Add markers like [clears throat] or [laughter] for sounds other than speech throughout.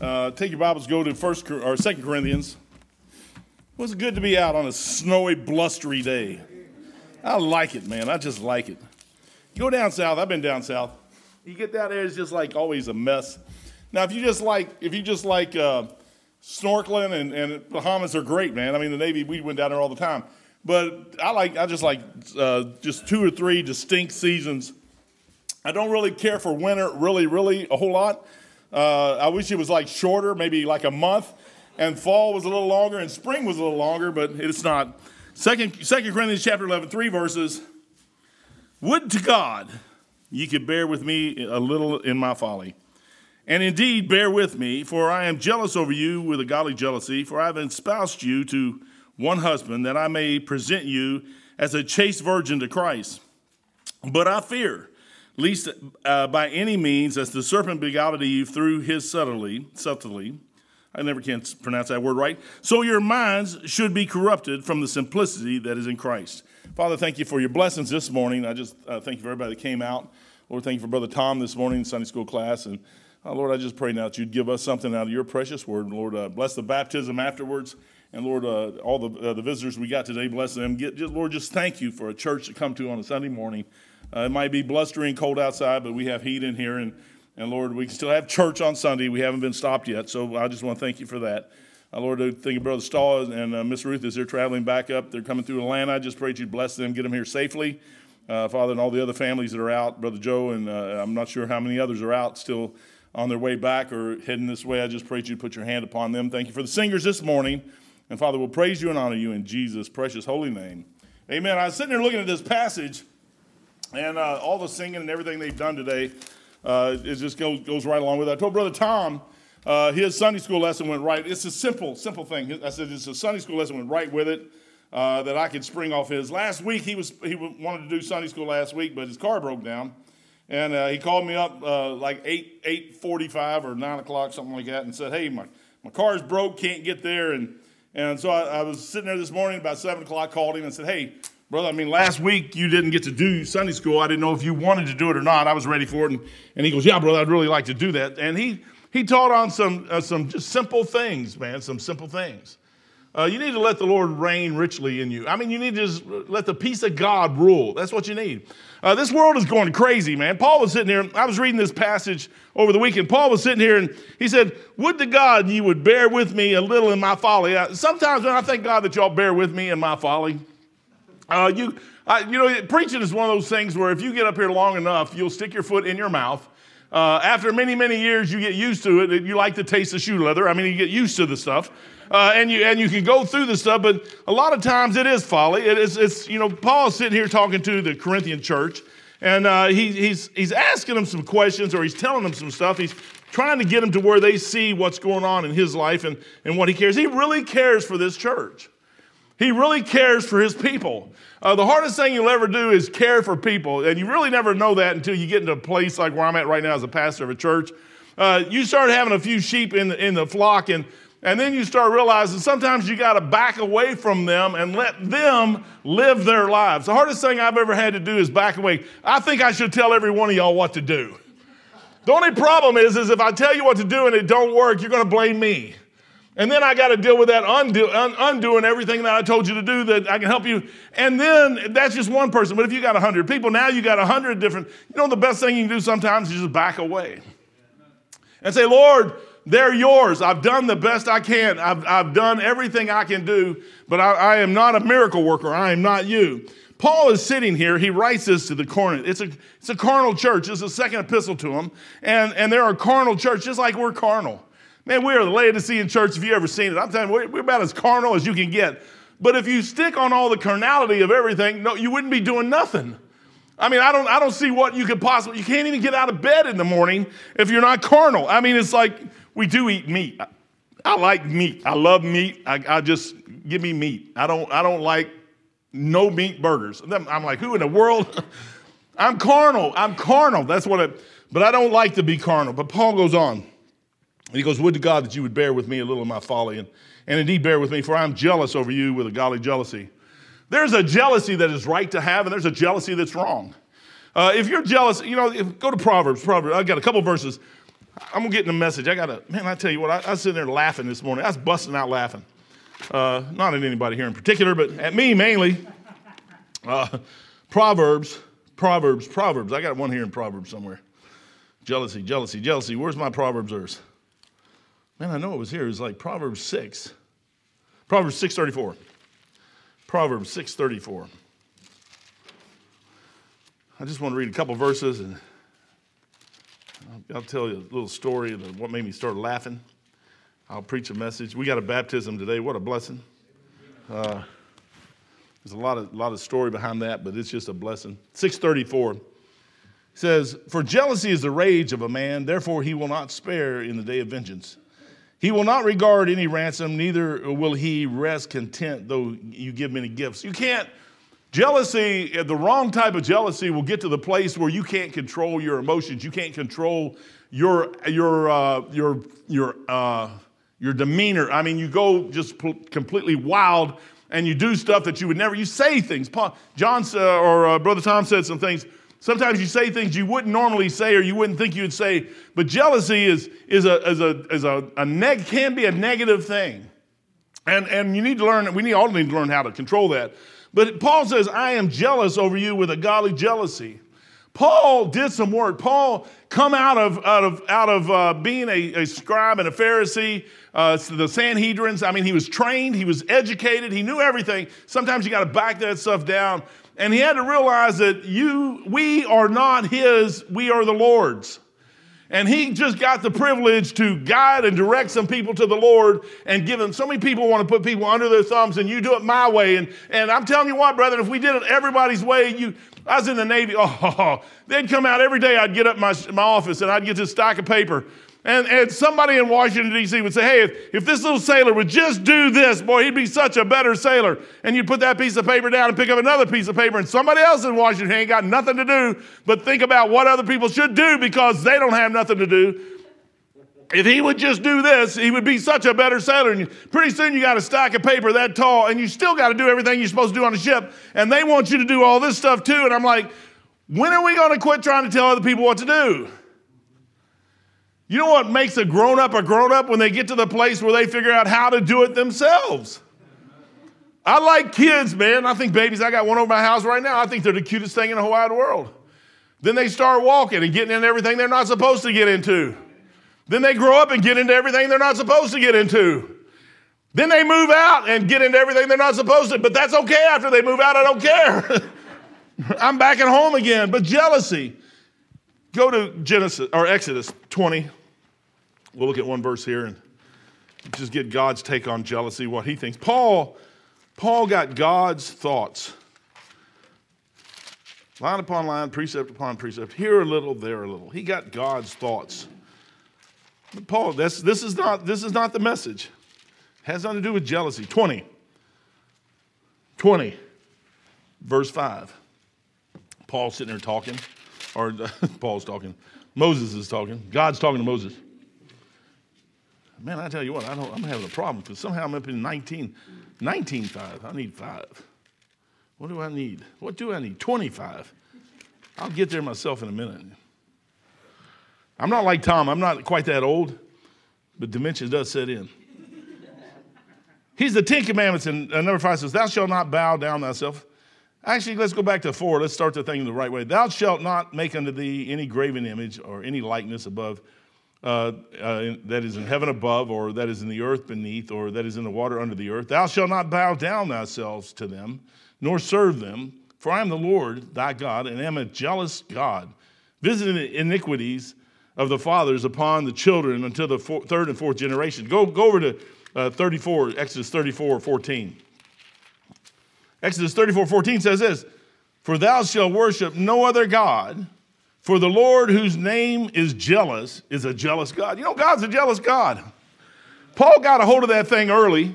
Uh, take your Bibles, go to First or Second Corinthians. Was it good to be out on a snowy, blustery day? I like it, man. I just like it. You go down south. I've been down south. You get down there, it's just like always a mess. Now, if you just like, if you just like uh, snorkeling and, and Bahamas are great, man. I mean, the Navy we went down there all the time. But I like, I just like uh, just two or three distinct seasons. I don't really care for winter, really, really a whole lot. Uh, I wish it was like shorter, maybe like a month, and fall was a little longer, and spring was a little longer, but it's not. Second, Second Corinthians chapter 11, three verses. Would to God ye could bear with me a little in my folly. And indeed, bear with me, for I am jealous over you with a godly jealousy, for I have espoused you to one husband, that I may present you as a chaste virgin to Christ. But I fear, lest uh, by any means, as the serpent beguiled Eve through his subtlety, subtlety, I never can pronounce that word right, so your minds should be corrupted from the simplicity that is in Christ. Father, thank you for your blessings this morning. I just uh, thank you for everybody that came out. Lord, thank you for Brother Tom this morning, in Sunday school class. And uh, Lord, I just pray now that you'd give us something out of your precious word. Lord, uh, bless the baptism afterwards. And Lord, uh, all the, uh, the visitors we got today, bless them. Get, just, Lord, just thank you for a church to come to on a Sunday morning. Uh, it might be blustering cold outside, but we have heat in here. And, and Lord, we can still have church on Sunday. We haven't been stopped yet. So I just want to thank you for that. Uh, Lord, I thank you, Brother Stahl and uh, Miss Ruth as they're traveling back up. They're coming through Atlanta. I just pray that you bless them, get them here safely. Uh, Father, and all the other families that are out, Brother Joe, and uh, I'm not sure how many others are out still on their way back or heading this way. I just pray that you put your hand upon them. Thank you for the singers this morning. And Father, we'll praise you and honor you in Jesus' precious holy name. Amen. I was sitting there looking at this passage and uh, all the singing and everything they've done today. Uh, it just goes, goes right along with it. I told Brother Tom uh, his Sunday school lesson went right. It's a simple, simple thing. I said it's a Sunday school lesson went right with it. Uh, that I could spring off his. Last week he was he wanted to do Sunday school last week, but his car broke down, and uh, he called me up uh, like eight eight forty five or nine o'clock something like that, and said, "Hey, my my car's broke, can't get there." And and so I, I was sitting there this morning about seven o'clock, called him and said, "Hey, brother, I mean last week you didn't get to do Sunday school. I didn't know if you wanted to do it or not. I was ready for it." And, and he goes, "Yeah, brother, I'd really like to do that." And he he taught on some uh, some just simple things, man, some simple things. Uh, you need to let the Lord reign richly in you. I mean, you need to just let the peace of God rule. That's what you need. Uh, this world is going crazy, man. Paul was sitting here. I was reading this passage over the weekend. Paul was sitting here and he said, Would to God you would bear with me a little in my folly. Uh, sometimes when I thank God that y'all bear with me in my folly, uh, you, you know, preaching is one of those things where if you get up here long enough, you'll stick your foot in your mouth. Uh, after many, many years, you get used to it. You like the taste of shoe leather. I mean, you get used to the stuff uh, and you and you can go through the stuff, but a lot of times it is folly. It is, it's you know Paul's sitting here talking to the Corinthian church, and uh, he, he's he's asking them some questions or he's telling them some stuff. He's trying to get them to where they see what's going on in his life and, and what he cares. He really cares for this church. He really cares for his people. Uh, the hardest thing you'll ever do is care for people, and you really never know that until you get into a place like where I'm at right now as a pastor of a church. Uh, you start having a few sheep in the, in the flock, and and then you start realizing sometimes you got to back away from them and let them live their lives. The hardest thing I've ever had to do is back away. I think I should tell every one of y'all what to do. The only problem is, is if I tell you what to do and it don't work, you're going to blame me. And then I got to deal with that undo, un, undoing everything that I told you to do that I can help you. And then that's just one person. But if you got 100 people, now you got 100 different. You know, the best thing you can do sometimes is just back away and say, Lord, they're yours. I've done the best I can. I've, I've done everything I can do, but I, I am not a miracle worker. I am not you. Paul is sitting here. He writes this to the Corinth. It's a, it's a carnal church. It's a second epistle to them. And, and they're a carnal church, just like we're carnal. Man, we are the Laodicean church, if you ever seen it. I'm telling you, we're, about as carnal as you can get. But if you stick on all the carnality of everything, no, you wouldn't be doing nothing. I mean, I don't, I don't see what you could possibly, you can't even get out of bed in the morning if you're not carnal. I mean, it's like, we do eat meat. I, I like meat. I love meat. I, I, just give me meat. I don't. I don't like no meat burgers. I'm like, who in the world? [laughs] I'm carnal. I'm carnal. That's what I. But I don't like to be carnal. But Paul goes on. He goes, Would to God that you would bear with me a little of my folly, and, and indeed bear with me, for I'm jealous over you with a godly jealousy. There's a jealousy that is right to have, and there's a jealousy that's wrong. Uh, if you're jealous, you know, go to Proverbs. Proverbs. I got a couple verses. I'm gonna get in the message. I gotta, man, I tell you what, I, I was sitting there laughing this morning. I was busting out laughing. Uh, not at anybody here in particular, but at me mainly. Uh, Proverbs, Proverbs, Proverbs. I got one here in Proverbs somewhere. Jealousy, jealousy, jealousy. Where's my Proverbs verse? Man, I know it was here. It was like Proverbs 6. Proverbs 634. Proverbs 634. I just want to read a couple verses and I'll tell you a little story of what made me start laughing. I'll preach a message. We got a baptism today. What a blessing. Uh, there's a lot of, lot of story behind that, but it's just a blessing. 634 says, For jealousy is the rage of a man, therefore he will not spare in the day of vengeance. He will not regard any ransom, neither will he rest content though you give many gifts. You can't, jealousy, the wrong type of jealousy will get to the place where you can't control your emotions. You can't control your, your, uh, your, your, uh, your demeanor. I mean, you go just completely wild and you do stuff that you would never, you say things. John uh, or Brother Tom said some things Sometimes you say things you wouldn't normally say or you wouldn't think you'd say, but jealousy is, is, a, is, a, is a, a neg, can be a negative thing. And, and you need to learn, we need, all need to learn how to control that. But Paul says, I am jealous over you with a godly jealousy. Paul did some work. Paul come out of, out of, out of uh, being a, a, scribe and a Pharisee, uh, the Sanhedrins. I mean, he was trained, he was educated, he knew everything. Sometimes you got to back that stuff down. And he had to realize that you, we are not his, we are the Lord's. And he just got the privilege to guide and direct some people to the Lord and give them. So many people want to put people under their thumbs, and you do it my way. And, and I'm telling you what, brother, if we did it everybody's way, you, I was in the Navy, [laughs] oh, they'd come out every day. I'd get up my, my office and I'd get this stack of paper and, and somebody in Washington, D.C. would say, hey, if, if this little sailor would just do this, boy, he'd be such a better sailor. And you'd put that piece of paper down and pick up another piece of paper, and somebody else in Washington ain't got nothing to do but think about what other people should do because they don't have nothing to do. If he would just do this, he would be such a better sailor. And pretty soon you got a stack of paper that tall, and you still got to do everything you're supposed to do on a ship. And they want you to do all this stuff too. And I'm like, when are we going to quit trying to tell other people what to do? You know what makes a grown up a grown up when they get to the place where they figure out how to do it themselves? I like kids, man. I think babies, I got one over my house right now. I think they're the cutest thing in the whole wide world. Then they start walking and getting into everything they're not supposed to get into. Then they grow up and get into everything they're not supposed to get into. Then they move out and get into everything they're not supposed to, but that's okay after they move out. I don't care. [laughs] I'm back at home again. But jealousy. Go to Genesis or Exodus 20. We'll look at one verse here and just get God's take on jealousy, what he thinks. Paul, Paul got God's thoughts. Line upon line, precept upon precept, here a little, there a little. He got God's thoughts. But Paul, this, this, is not, this is not the message. It has nothing to do with jealousy. 20. 20, verse 5. Paul's sitting there talking, or [laughs] Paul's talking. Moses is talking. God's talking to Moses. Man, I tell you what, I I'm having a problem because somehow I'm up in 19, 19 five. I need five. What do I need? What do I need? 25. I'll get there myself in a minute. I'm not like Tom. I'm not quite that old, but dementia does set in. He's the Ten Commandments, and number five says, Thou shalt not bow down thyself. Actually, let's go back to four. Let's start the thing the right way. Thou shalt not make unto thee any graven image or any likeness above uh, uh, that is in heaven above, or that is in the earth beneath, or that is in the water under the earth. Thou shalt not bow down thyself to them, nor serve them, for I am the Lord thy God, and am a jealous God, visiting the iniquities of the fathers upon the children until the four, third and fourth generation. Go, go over to uh, 34, Exodus 34, 14. Exodus 34, 14 says this For thou shalt worship no other God for the Lord, whose name is jealous, is a jealous God. You know, God's a jealous God. Paul got a hold of that thing early.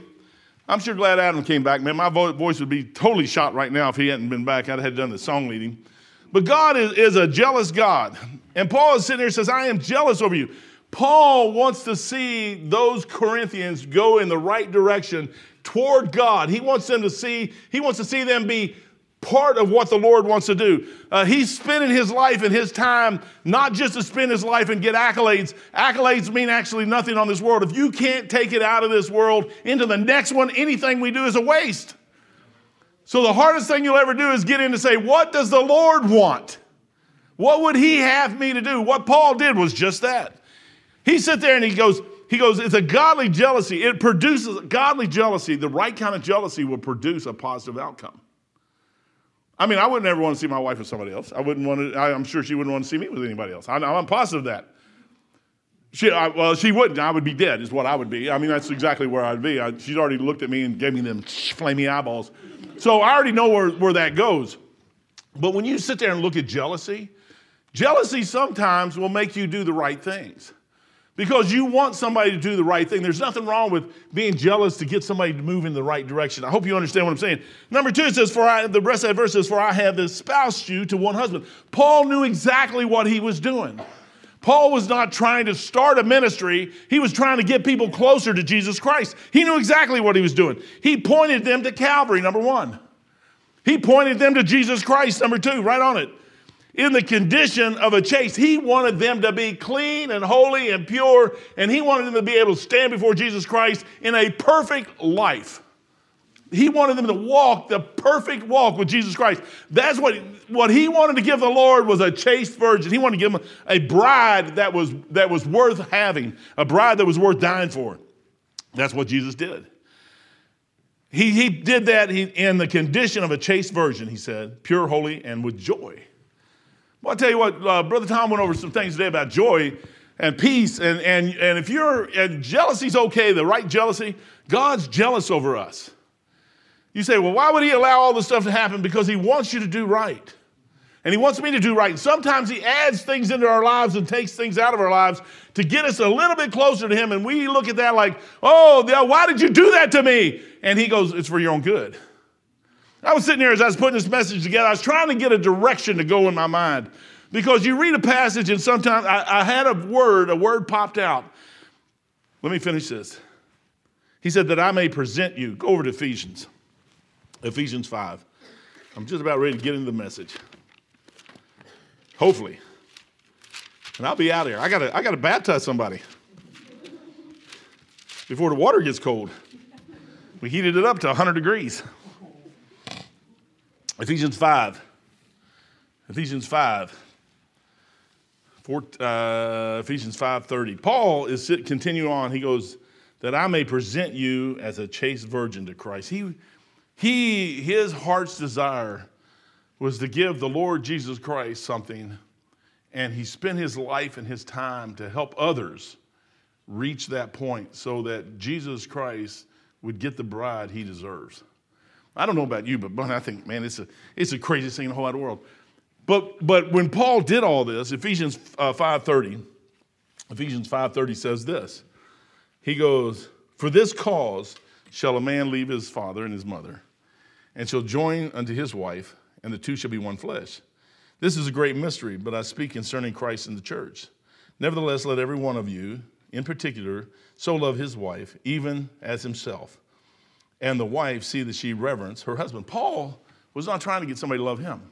I'm sure glad Adam came back, man. My voice would be totally shot right now if he hadn't been back. I'd have done the song leading. But God is, is a jealous God. And Paul is sitting there and says, I am jealous over you. Paul wants to see those Corinthians go in the right direction toward God. He wants them to see, he wants to see them be part of what the Lord wants to do. Uh, he's spending his life and his time not just to spend his life and get accolades. Accolades mean actually nothing on this world. If you can't take it out of this world into the next one, anything we do is a waste. So the hardest thing you'll ever do is get in to say, What does the Lord want? What would he have me to do? What Paul did was just that. He sit there and he goes, he goes, it's a godly jealousy. It produces godly jealousy. The right kind of jealousy will produce a positive outcome. I mean, I wouldn't ever want to see my wife with somebody else. I wouldn't want to, I'm sure she wouldn't want to see me with anybody else. I, am positive of that. She, I, well, she wouldn't. I would be dead, is what I would be. I mean, that's exactly where I'd be. I, she's already looked at me and gave me them flamey eyeballs. So I already know where, where that goes. But when you sit there and look at jealousy, jealousy sometimes will make you do the right things because you want somebody to do the right thing. There's nothing wrong with being jealous to get somebody to move in the right direction. I hope you understand what I'm saying. Number two, says, For I, the rest of that verse says, For I have espoused you to one husband. Paul knew exactly what he was doing. Paul was not trying to start a ministry, he was trying to get people closer to Jesus Christ. He knew exactly what he was doing. He pointed them to Calvary, number one. He pointed them to Jesus Christ, number two, right on it in the condition of a chaste. He wanted them to be clean and holy and pure, and he wanted them to be able to stand before Jesus Christ in a perfect life. He wanted them to walk the perfect walk with Jesus Christ. That's what, what he wanted to give the Lord was a chaste virgin. He wanted to give him a bride that was, that was worth having, a bride that was worth dying for. That's what Jesus did. He, he did that in the condition of a chaste virgin, he said, pure, holy, and with joy. Well, I'll tell you what, uh, Brother Tom went over some things today about joy and peace. And, and, and if you're, and jealousy's okay, the right jealousy, God's jealous over us. You say, well, why would he allow all this stuff to happen? Because he wants you to do right. And he wants me to do right. And sometimes he adds things into our lives and takes things out of our lives to get us a little bit closer to him. And we look at that like, oh, why did you do that to me? And he goes, it's for your own good. I was sitting here as I was putting this message together, I was trying to get a direction to go in my mind. Because you read a passage and sometimes I, I had a word, a word popped out. Let me finish this. He said, That I may present you. Go over to Ephesians, Ephesians 5. I'm just about ready to get into the message. Hopefully. And I'll be out here. I gotta, I gotta baptize somebody before the water gets cold. We heated it up to 100 degrees. Ephesians 5. Ephesians 5. Four, uh, Ephesians 5.30. Paul is continuing on. He goes, that I may present you as a chaste virgin to Christ. He, he, his heart's desire was to give the Lord Jesus Christ something, and he spent his life and his time to help others reach that point so that Jesus Christ would get the bride he deserves. I don't know about you, but I think, man, it's a, it's the craziest thing in the whole wide world. But, but when Paul did all this, Ephesians uh, 5.30, Ephesians 5.30 says this. He goes, For this cause shall a man leave his father and his mother, and shall join unto his wife, and the two shall be one flesh. This is a great mystery, but I speak concerning Christ and the church. Nevertheless, let every one of you, in particular, so love his wife, even as himself and the wife see that she reverence her husband. Paul was not trying to get somebody to love him.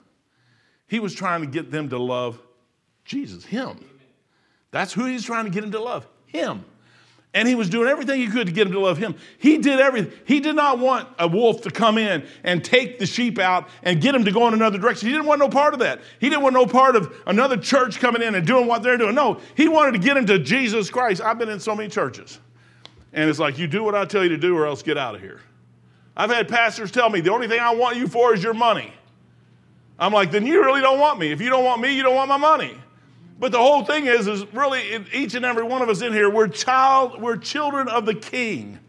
He was trying to get them to love Jesus, him. That's who he's trying to get them to love, him. And he was doing everything he could to get them to love him. He did everything. He did not want a wolf to come in and take the sheep out and get them to go in another direction. He didn't want no part of that. He didn't want no part of another church coming in and doing what they're doing. No, he wanted to get them to Jesus Christ. I've been in so many churches. And it's like, you do what I tell you to do or else get out of here. I've had pastors tell me, the only thing I want you for is your money. I'm like, then you really don't want me. If you don't want me, you don't want my money. But the whole thing is, is really each and every one of us in here, we're child, we're children of the King.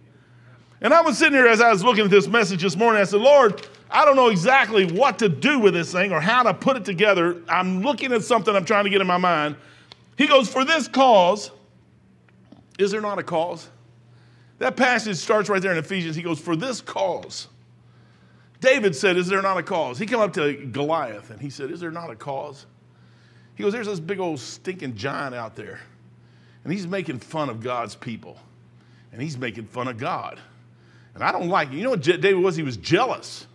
And I was sitting here as I was looking at this message this morning. I said, Lord, I don't know exactly what to do with this thing or how to put it together. I'm looking at something I'm trying to get in my mind. He goes, For this cause, is there not a cause? That passage starts right there in Ephesians. He goes, For this cause. David said, Is there not a cause? He came up to Goliath and he said, Is there not a cause? He goes, There's this big old stinking giant out there. And he's making fun of God's people. And he's making fun of God. And I don't like it. You know what David was? He was jealous.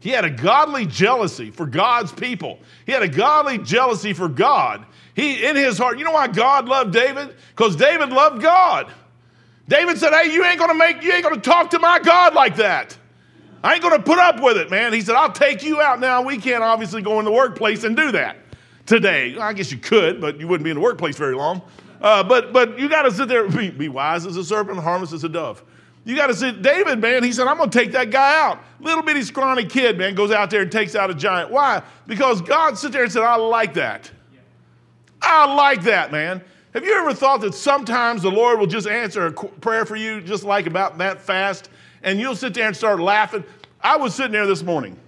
He had a godly jealousy for God's people. He had a godly jealousy for God. He, in his heart, you know why God loved David? Because David loved God. David said, Hey, you ain't gonna make, you ain't gonna talk to my God like that. I ain't gonna put up with it, man. He said, I'll take you out now. We can't obviously go in the workplace and do that today. I guess you could, but you wouldn't be in the workplace very long. Uh, but but you got to sit there, be, be wise as a serpent, harmless as a dove. You got to sit, David, man. He said, I'm to take that guy out. Little bitty scrawny kid, man, goes out there and takes out a giant. Why? Because God sit there and said, I like that. I like that, man. Have you ever thought that sometimes the Lord will just answer a prayer for you just like about that fast and you'll sit there and start laughing? I was sitting there this morning.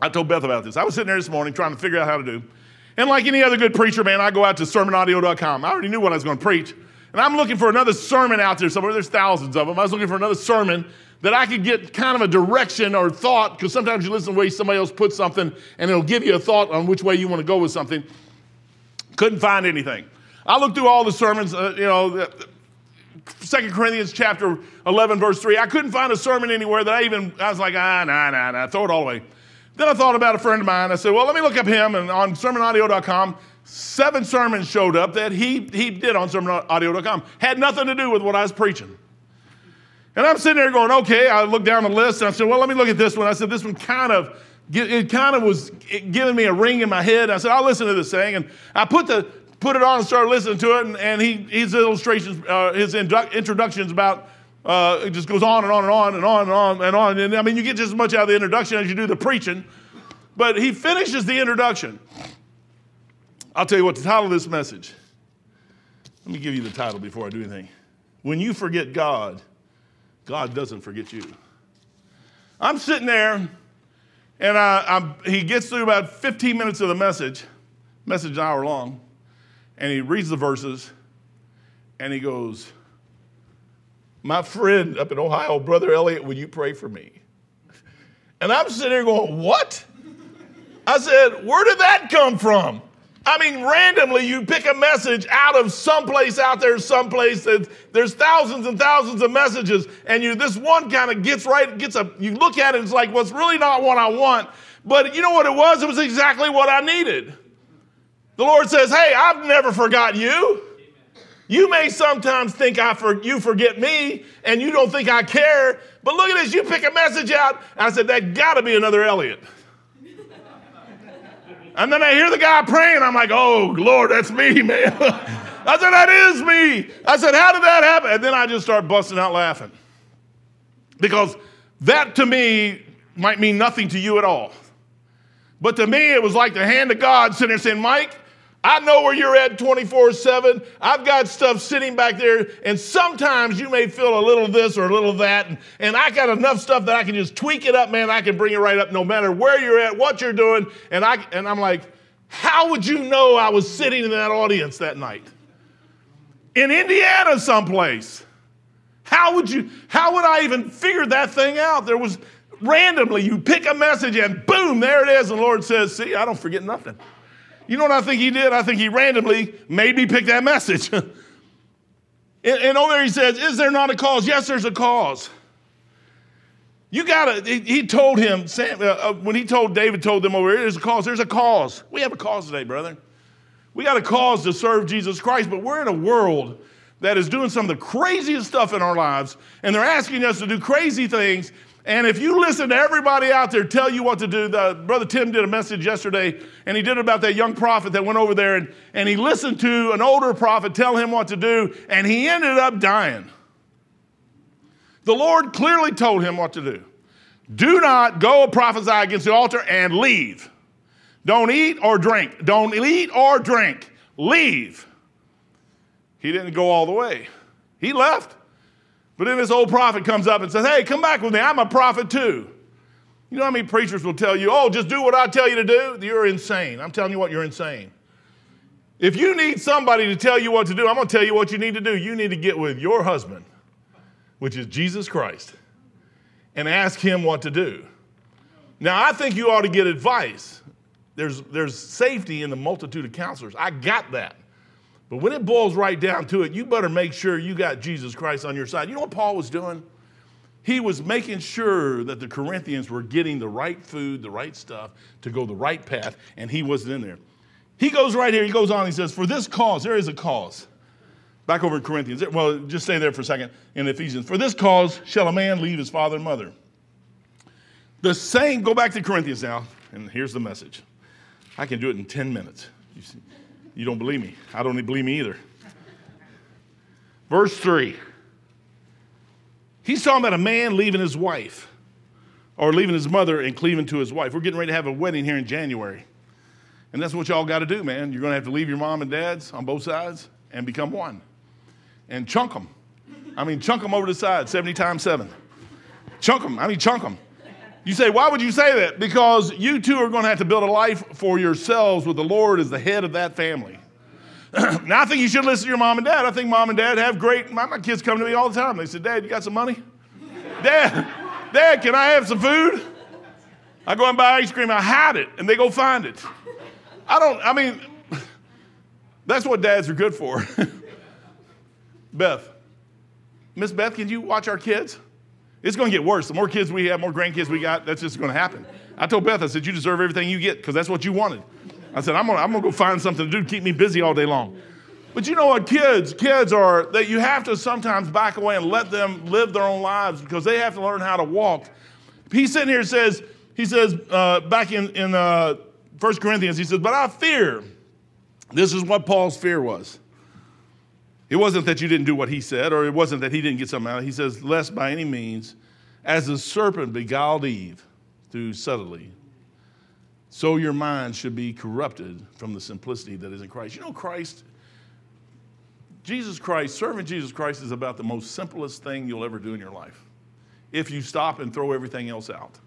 I told Beth about this. I was sitting there this morning trying to figure out how to do. And like any other good preacher, man, I go out to sermonaudio.com. I already knew what I was going to preach. And I'm looking for another sermon out there somewhere. There's thousands of them. I was looking for another sermon that I could get kind of a direction or thought, because sometimes you listen to the way somebody else puts something and it'll give you a thought on which way you want to go with something. Couldn't find anything. I looked through all the sermons, uh, you know, Second Corinthians chapter 11, verse 3. I couldn't find a sermon anywhere that I even, I was like, ah, nah, nah, nah, throw it all away. Then I thought about a friend of mine. I said, well, let me look up him. And on sermonaudio.com, seven sermons showed up that he, he did on sermonaudio.com. Had nothing to do with what I was preaching. And I'm sitting there going, okay, I looked down the list and I said, well, let me look at this one. I said, this one kind of, it kind of was giving me a ring in my head. I said, I'll listen to this thing. And I put, the, put it on and started listening to it. And, and he, his illustrations, uh, his introductions about, uh, it just goes on and on and on and on and on and on. And I mean, you get just as much out of the introduction as you do the preaching. But he finishes the introduction. I'll tell you what the title of this message. Let me give you the title before I do anything. When you forget God, God doesn't forget you. I'm sitting there, and I, he gets through about 15 minutes of the message, message an hour long, and he reads the verses, and he goes, My friend up in Ohio, Brother Elliot, will you pray for me? And I'm sitting there going, What? I said, Where did that come from? I mean, randomly, you pick a message out of someplace out there, someplace that there's thousands and thousands of messages, and you this one kind of gets right, gets a you look at it, it's like, well, it's really not what I want. But you know what it was? It was exactly what I needed. The Lord says, Hey, I've never forgotten you. You may sometimes think I for, you forget me and you don't think I care, but look at this. You pick a message out. I said, That got to be another Elliot. And then I hear the guy praying. I'm like, oh, Lord, that's me, man. [laughs] I said, that is me. I said, how did that happen? And then I just start busting out laughing. Because that to me might mean nothing to you at all. But to me, it was like the hand of God sitting there saying, Mike, I know where you're at 24 7. I've got stuff sitting back there, and sometimes you may feel a little this or a little that. And, and I got enough stuff that I can just tweak it up, man. I can bring it right up no matter where you're at, what you're doing. And, I, and I'm like, how would you know I was sitting in that audience that night? In Indiana, someplace. How would you, how would I even figure that thing out? There was randomly, you pick a message and boom, there it is. And the Lord says, See, I don't forget nothing. You know what I think he did? I think he randomly maybe picked that message. [laughs] and, and over there he says, Is there not a cause? Yes, there's a cause. You got to, he told him, Sam, uh, uh, when he told David, told them over here, there's a cause. There's a cause. We have a cause today, brother. We got a cause to serve Jesus Christ, but we're in a world that is doing some of the craziest stuff in our lives, and they're asking us to do crazy things, and if you listen to everybody out there tell you what to do, the, Brother Tim did a message yesterday, and he did it about that young prophet that went over there, and, and he listened to an older prophet tell him what to do, and he ended up dying. The Lord clearly told him what to do. Do not go prophesy against the altar and leave. Don't eat or drink. Don't eat or drink. Leave. He didn't go all the way. He left. But then this old prophet comes up and says, Hey, come back with me. I'm a prophet too. You know how many preachers will tell you, Oh, just do what I tell you to do? You're insane. I'm telling you what, you're insane. If you need somebody to tell you what to do, I'm going to tell you what you need to do. You need to get with your husband, which is Jesus Christ, and ask him what to do. Now, I think you ought to get advice. There's, there's safety in the multitude of counselors. I got that. But when it boils right down to it, you better make sure you got Jesus Christ on your side. You know what Paul was doing? He was making sure that the Corinthians were getting the right food, the right stuff to go the right path, and he wasn't in there. He goes right here, he goes on, he says, For this cause, there is a cause. Back over in Corinthians. Well, just stay there for a second in Ephesians. For this cause shall a man leave his father and mother. The same, go back to Corinthians now, and here's the message. I can do it in 10 minutes. You, see, you don't believe me. I don't believe me either. Verse 3. He's talking about a man leaving his wife or leaving his mother and cleaving to his wife. We're getting ready to have a wedding here in January. And that's what y'all got to do, man. You're going to have to leave your mom and dad's on both sides and become one and chunk them. I mean, chunk them over the side 70 times 7. Chunk them. I mean, chunk them. You say, why would you say that? Because you two are going to have to build a life for yourselves with the Lord as the head of that family. [clears throat] now, I think you should listen to your mom and dad. I think mom and dad have great, my, my kids come to me all the time. They say, Dad, you got some money? [laughs] dad, Dad, can I have some food? I go and buy ice cream. I hide it, and they go find it. I don't, I mean, [laughs] that's what dads are good for. [laughs] Beth, Miss Beth, can you watch our kids? It's going to get worse. The more kids we have, more grandkids we got, that's just going to happen. I told Beth, I said, you deserve everything you get because that's what you wanted. I said, I'm going I'm to go find something to do to keep me busy all day long. But you know what, kids, kids are that you have to sometimes back away and let them live their own lives because they have to learn how to walk. He's sitting here says, he says uh, back in, in uh, 1 Corinthians, he says, but I fear. This is what Paul's fear was. It wasn't that you didn't do what he said, or it wasn't that he didn't get something out. He says, lest by any means, as the serpent beguiled Eve through subtlety, so your mind should be corrupted from the simplicity that is in Christ. You know, Christ, Jesus Christ, serving Jesus Christ is about the most simplest thing you'll ever do in your life if you stop and throw everything else out.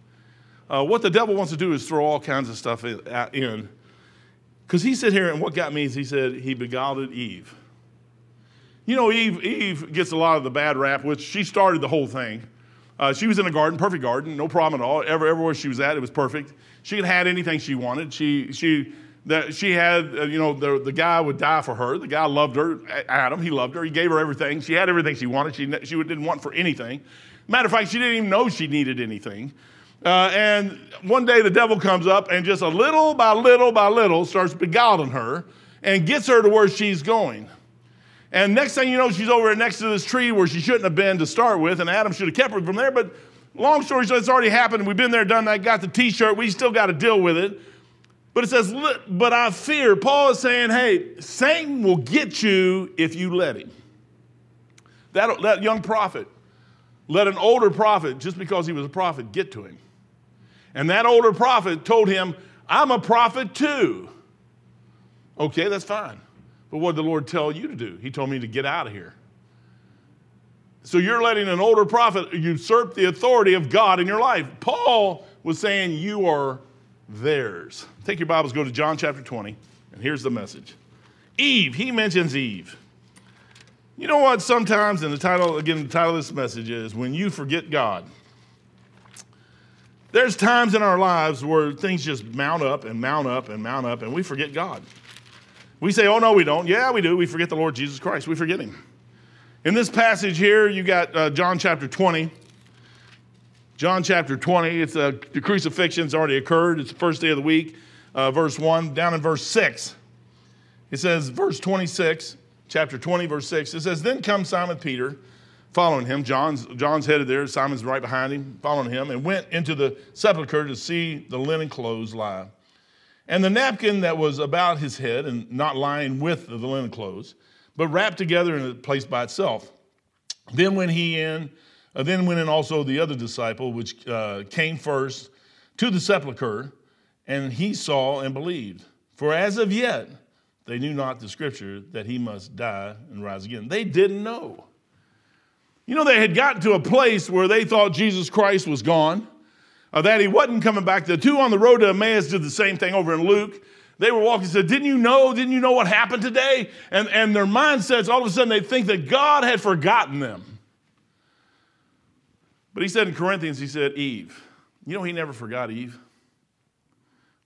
Uh, what the devil wants to do is throw all kinds of stuff in. Because he said here, and what got me is he said he beguiled Eve. You know, Eve, Eve gets a lot of the bad rap, which she started the whole thing. Uh, she was in a garden, perfect garden, no problem at all. Ever, everywhere she was at, it was perfect. She have had anything she wanted. She, she, that she had, uh, you know, the, the guy would die for her. The guy loved her, Adam. He loved her. He gave her everything. She had everything she wanted. She, she didn't want for anything. Matter of fact, she didn't even know she needed anything. Uh, and one day the devil comes up and just a little by little by little starts beguiling her and gets her to where she's going. And next thing you know, she's over next to this tree where she shouldn't have been to start with, and Adam should have kept her from there. But long story short, it's already happened. We've been there, done that, got the t shirt. We still got to deal with it. But it says, but I fear. Paul is saying, hey, Satan will get you if you let him. That, that young prophet let an older prophet, just because he was a prophet, get to him. And that older prophet told him, I'm a prophet too. Okay, that's fine. But what did the Lord tell you to do? He told me to get out of here. So you're letting an older prophet usurp the authority of God in your life. Paul was saying you are theirs. Take your Bibles, go to John chapter 20, and here's the message. Eve, he mentions Eve. You know what? Sometimes, and the title, again, the title of this message is When You Forget God. There's times in our lives where things just mount up and mount up and mount up, and we forget God. We say, oh, no, we don't. Yeah, we do. We forget the Lord Jesus Christ. We forget him. In this passage here, you got uh, John chapter 20. John chapter 20, it's uh, the crucifixion's already occurred. It's the first day of the week, uh, verse 1. Down in verse 6, it says, verse 26, chapter 20, verse 6, it says, Then comes Simon Peter, following him. John's, John's headed there, Simon's right behind him, following him, and went into the sepulchre to see the linen clothes lie and the napkin that was about his head, and not lying with the linen clothes, but wrapped together in a place by itself. Then went he in, uh, then went in also the other disciple, which uh, came first to the sepulchre, and he saw and believed. For as of yet, they knew not the scripture that he must die and rise again. They didn't know. You know, they had gotten to a place where they thought Jesus Christ was gone uh, that he wasn't coming back. The two on the road to Emmaus did the same thing over in Luke. They were walking and said, Didn't you know? Didn't you know what happened today? And, and their mindsets, all of a sudden, they think that God had forgotten them. But he said in Corinthians, he said, Eve. You know, he never forgot Eve.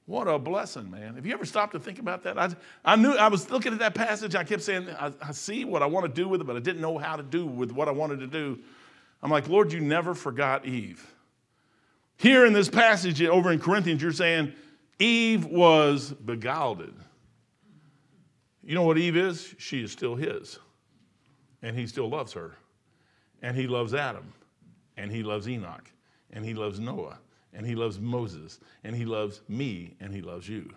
What a blessing, man. Have you ever stopped to think about that? I, I knew, I was looking at that passage. I kept saying, I, I see what I want to do with it, but I didn't know how to do with what I wanted to do. I'm like, Lord, you never forgot Eve. Here in this passage over in Corinthians, you're saying Eve was beguiled. You know what Eve is? She is still his. And he still loves her. And he loves Adam. And he loves Enoch. And he loves Noah. And he loves Moses. And he loves me. And he loves you.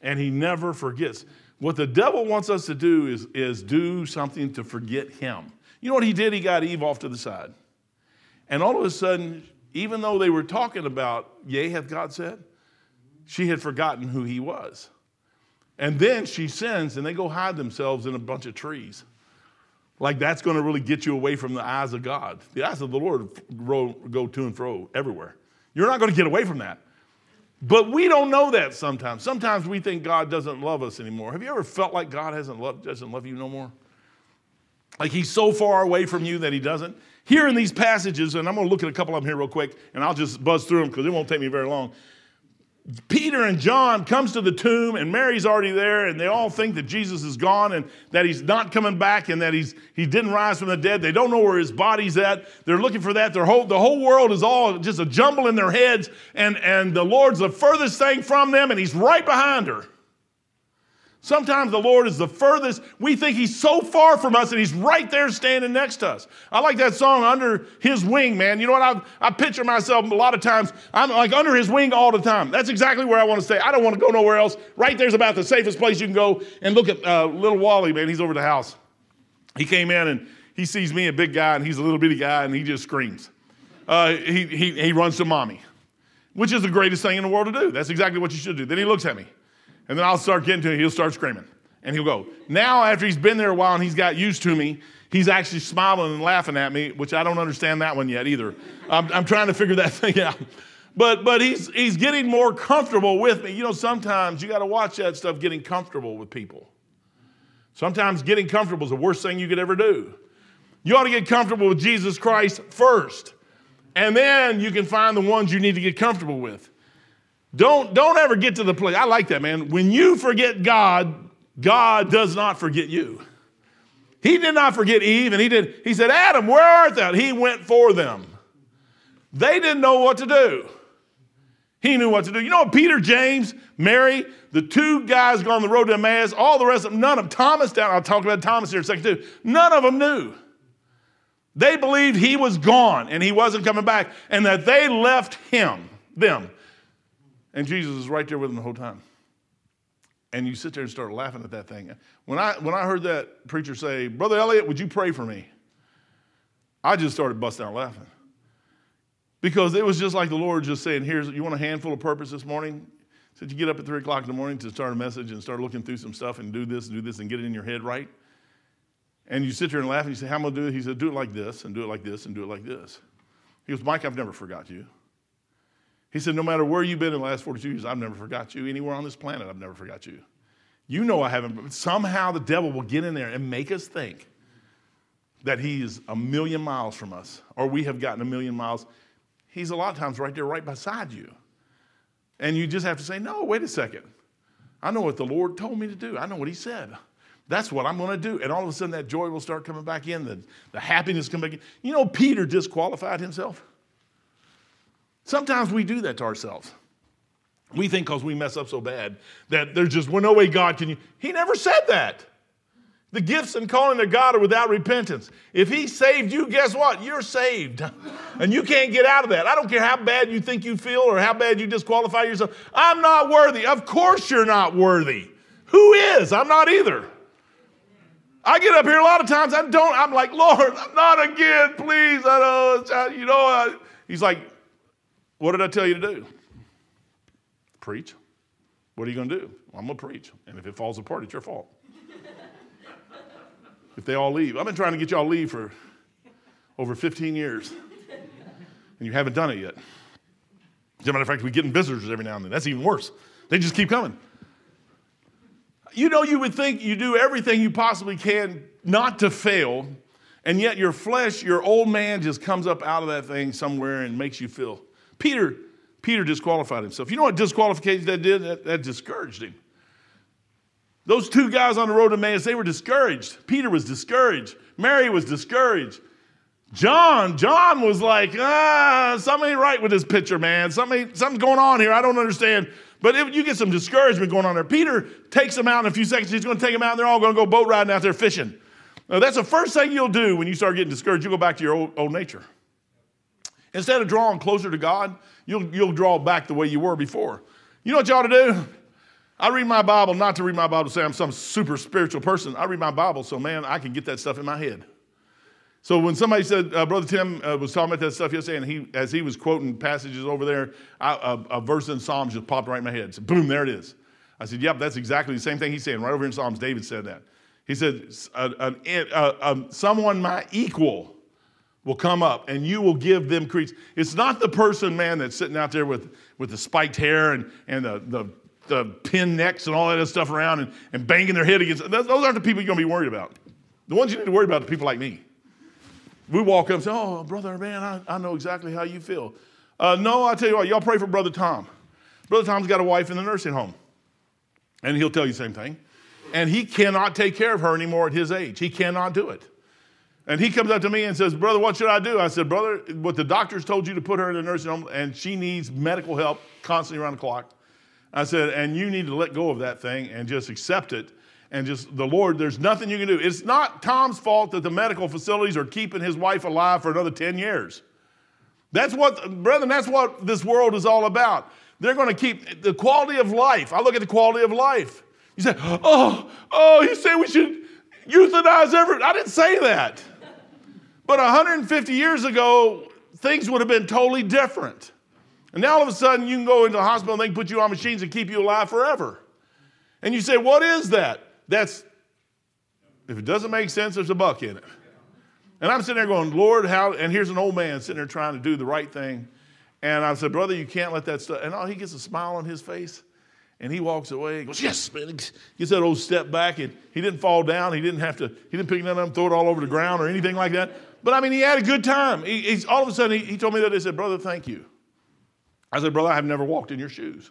And he never forgets. What the devil wants us to do is, is do something to forget him. You know what he did? He got Eve off to the side. And all of a sudden, even though they were talking about, yea, hath God said, she had forgotten who he was. And then she sins and they go hide themselves in a bunch of trees. Like that's going to really get you away from the eyes of God. The eyes of the Lord go to and fro everywhere. You're not going to get away from that. But we don't know that sometimes. Sometimes we think God doesn't love us anymore. Have you ever felt like God hasn't loved, doesn't love you no more? Like he's so far away from you that he doesn't? Here in these passages, and I'm going to look at a couple of them here real quick, and I'll just buzz through them because it won't take me very long. Peter and John comes to the tomb and Mary's already there and they all think that Jesus is gone and that he's not coming back and that he's he didn't rise from the dead. They don't know where his body's at. They're looking for that. Their whole the whole world is all just a jumble in their heads and and the Lord's the furthest thing from them and he's right behind her. Sometimes the Lord is the furthest. We think He's so far from us and He's right there standing next to us. I like that song, Under His Wing, man. You know what? I, I picture myself a lot of times, I'm like under His wing all the time. That's exactly where I want to stay. I don't want to go nowhere else. Right there's about the safest place you can go. And look at uh, little Wally, man. He's over the house. He came in and he sees me, a big guy, and he's a little bitty guy, and he just screams. Uh, he, he, he runs to mommy, which is the greatest thing in the world to do. That's exactly what you should do. Then he looks at me. And then I'll start getting to it. He'll start screaming. And he'll go. Now, after he's been there a while and he's got used to me, he's actually smiling and laughing at me, which I don't understand that one yet either. I'm, I'm trying to figure that [laughs] thing out. But, but he's, he's getting more comfortable with me. You know, sometimes you got to watch that stuff getting comfortable with people. Sometimes getting comfortable is the worst thing you could ever do. You ought to get comfortable with Jesus Christ first, and then you can find the ones you need to get comfortable with. Don't, don't ever get to the place. I like that, man. When you forget God, God does not forget you. He did not forget Eve, and he did. He said, Adam, where art thou? He went for them. They didn't know what to do. He knew what to do. You know, Peter, James, Mary, the two guys on the road to Emmaus, all the rest of them, none of them, Thomas down, I'll talk about Thomas here in a second too, none of them knew. They believed he was gone and he wasn't coming back, and that they left him, them. And Jesus is right there with them the whole time. And you sit there and start laughing at that thing. When I, when I heard that preacher say, Brother Elliot, would you pray for me? I just started busting out laughing. Because it was just like the Lord just saying, Here's, you want a handful of purpose this morning? Said you get up at three o'clock in the morning to start a message and start looking through some stuff and do this, and do this, and get it in your head right. And you sit there and laugh and you say, How am I going to do it? He said, Do it like this, and do it like this, and do it like this. He goes, Mike, I've never forgot you. He said, No matter where you've been in the last 42 years, I've never forgot you. Anywhere on this planet, I've never forgot you. You know I haven't, but somehow the devil will get in there and make us think that he's a million miles from us, or we have gotten a million miles. He's a lot of times right there, right beside you. And you just have to say, No, wait a second. I know what the Lord told me to do, I know what He said. That's what I'm going to do. And all of a sudden, that joy will start coming back in, the, the happiness come back in. You know, Peter disqualified himself. Sometimes we do that to ourselves. We think because we mess up so bad that there's just well, no way God can. He never said that. The gifts and calling of God are without repentance. If He saved you, guess what? You're saved. [laughs] And you can't get out of that. I don't care how bad you think you feel or how bad you disqualify yourself. I'm not worthy. Of course you're not worthy. Who is? I'm not either. I get up here a lot of times. I don't. I'm like, Lord, I'm not again, please. I don't. You know. I, he's like, what did I tell you to do? Preach. What are you going to do? Well, I'm going to preach. And if it falls apart, it's your fault. [laughs] if they all leave. I've been trying to get y'all leave for over 15 years, and you haven't done it yet. As a matter of fact, we're getting visitors every now and then. That's even worse. They just keep coming. You know, you would think you do everything you possibly can not to fail, and yet your flesh, your old man, just comes up out of that thing somewhere and makes you feel Peter, Peter disqualified himself. You know what disqualification that did? That, that discouraged him. Those two guys on the road to Emmaus, they were discouraged. Peter was discouraged. Mary was discouraged. John, John was like, ah, something ain't right with this picture, man. Something, something's going on here. I don't understand. But if you get some discouragement going on there, Peter takes them out in a few seconds. He's going to take them out, and they're all going to go boat riding out there fishing. Now, that's the first thing you'll do when you start getting discouraged. You go back to your old, old nature. Instead of drawing closer to God, you'll, you'll draw back the way you were before. You know what ought to do? I read my Bible not to read my Bible to say I'm some super spiritual person. I read my Bible so, man, I can get that stuff in my head. So when somebody said, uh, Brother Tim uh, was talking about that stuff yesterday, and he, as he was quoting passages over there, I, a, a, verse in Psalms just popped right in my head. Said, Boom, there it is. I said, Yep, that's exactly the same thing he's saying. Right over in Psalms, David said that. He said, Someone my equal will come up, and you will give them credence. It's not the person, man, that's sitting out there with, with the spiked hair and, and the, the, the pin necks and all that stuff around and, and banging their head against. Those aren't the people you're going to be worried about. The ones you need to worry about are people like me we walk up and say, Oh, brother, man, I, I know exactly how you feel. Uh, no, I tell you what, y'all pray for Brother Tom. Brother Tom's got a wife in the nursing home. And he'll tell you the same thing. And he cannot take care of her anymore at his age. He cannot do it. And he comes up to me and says, Brother, what should I do? I said, Brother, what the doctors told you to put her in a nursing home, and she needs medical help constantly around the clock. I said, and you need to let go of that thing and just accept it and just the Lord, there's nothing you can do. It's not Tom's fault that the medical facilities are keeping his wife alive for another 10 years. That's what, brethren, that's what this world is all about. They're going to keep the quality of life. I look at the quality of life. You say, oh, oh, you say we should euthanize everyone. I didn't say that. But 150 years ago, things would have been totally different. And now all of a sudden, you can go into the hospital and they can put you on machines and keep you alive forever. And you say, what is that? That's, if it doesn't make sense, there's a buck in it. And I'm sitting there going, Lord, how, and here's an old man sitting there trying to do the right thing. And I said, Brother, you can't let that stuff. And oh, he gets a smile on his face. And he walks away. He goes, Yes, man. He gets that old step back. And he didn't fall down. He didn't have to, he didn't pick of them, throw it all over the ground or anything like that. But I mean, he had a good time. He, he's, all of a sudden, he, he told me that. He said, Brother, thank you. I said, Brother, I have never walked in your shoes.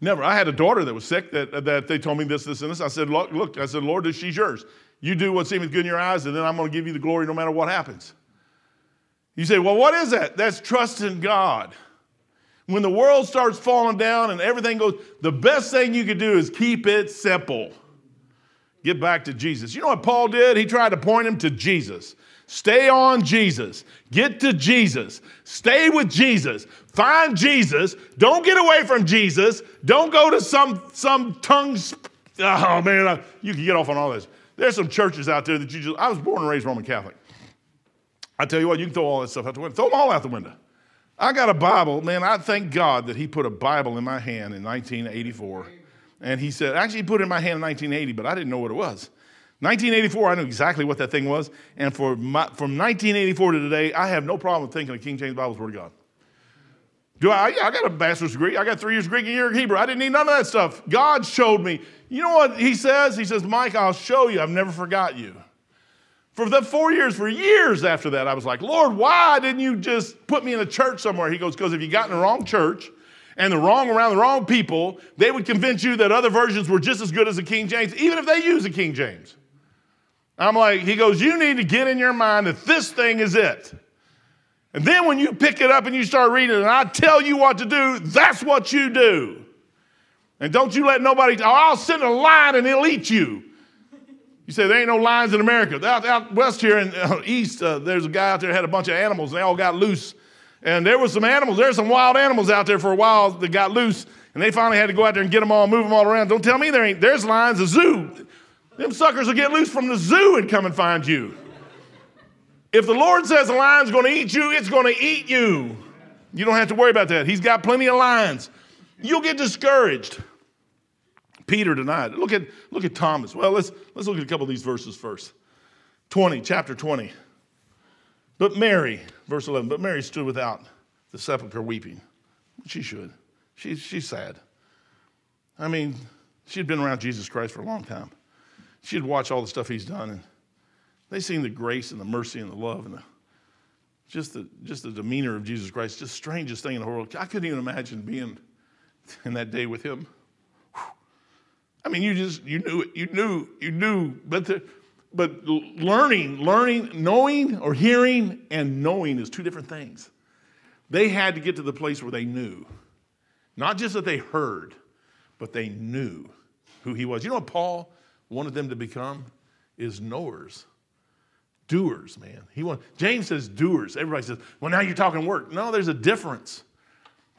Never. I had a daughter that was sick that, that they told me this, this, and this. I said, look, look, I said, Lord, she's yours. You do what seems good in your eyes, and then I'm going to give you the glory no matter what happens. You say, well, what is that? That's trust in God. When the world starts falling down and everything goes, the best thing you can do is keep it simple. Get back to Jesus. You know what Paul did? He tried to point him to Jesus. Stay on Jesus. Get to Jesus. Stay with Jesus. Find Jesus. Don't get away from Jesus. Don't go to some some tongues. Oh man, you can get off on all this. There's some churches out there that you just. I was born and raised Roman Catholic. I tell you what, you can throw all that stuff out the window. Throw them all out the window. I got a Bible, man. I thank God that He put a Bible in my hand in 1984, and He said, actually, He put it in my hand in 1980, but I didn't know what it was. 1984, I knew exactly what that thing was. And for my, from 1984 to today, I have no problem thinking of King James Bible's Word of God. Do I? I got a bachelor's degree. I got three years Greek and a year Hebrew. I didn't need none of that stuff. God showed me. You know what he says? He says, Mike, I'll show you. I've never forgot you. For the four years, for years after that, I was like, Lord, why didn't you just put me in a church somewhere? He goes, because if you got in the wrong church and the wrong around the wrong people, they would convince you that other versions were just as good as the King James, even if they use the King James. I'm like, he goes, You need to get in your mind that this thing is it. And then when you pick it up and you start reading it, and I tell you what to do, that's what you do. And don't you let nobody, oh, I'll send a lion and he'll eat you. You say, there ain't no lions in America. Out, out west here in uh, east, uh, there's a guy out there had a bunch of animals, and they all got loose. And there was some animals, there's some wild animals out there for a while that got loose, and they finally had to go out there and get them all, move them all around. Don't tell me there ain't, there's lions, a zoo. Them suckers will get loose from the zoo and come and find you. If the Lord says a lion's going to eat you, it's going to eat you. You don't have to worry about that. He's got plenty of lions. You'll get discouraged. Peter denied. Look at, look at Thomas. Well, let's, let's look at a couple of these verses first. 20, chapter 20. But Mary, verse 11, but Mary stood without the sepulchre weeping. She should. She, she's sad. I mean, she'd been around Jesus Christ for a long time she'd watch all the stuff he's done, and they seen the grace and the mercy and the love and the, just the just the demeanor of Jesus Christ, just strangest thing in the world. I couldn't even imagine being in that day with him. I mean, you just you knew it, you knew, you knew, but the, but learning, learning, knowing or hearing and knowing is two different things. They had to get to the place where they knew. Not just that they heard, but they knew who he was. You know what Paul wanted them to become? Is knowers. Doers, man. He want, James says doers. Everybody says, well, now you're talking work. No, there's a difference.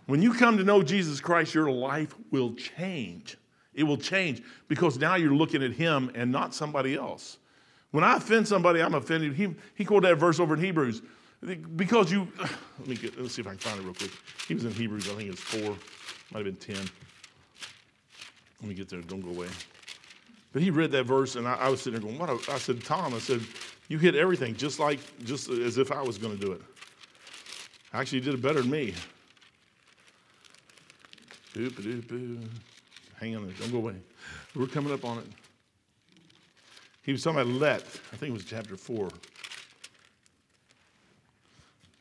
When you come to know Jesus Christ, your life will change. It will change because now you're looking at him and not somebody else. When I offend somebody, I'm offended. He, he quoted that verse over in Hebrews. Because you, [sighs] let me get, let's see if I can find it real quick. He was in Hebrews, I think it was four, might have been 10. Let me get there, don't go away. But he read that verse, and I, I was sitting there going, what? I said, Tom, I said, you hit everything just like, just as if I was going to do it. Actually, you did it better than me. Hang on, there, don't go away. We're coming up on it. He was talking about let. I think it was chapter 4.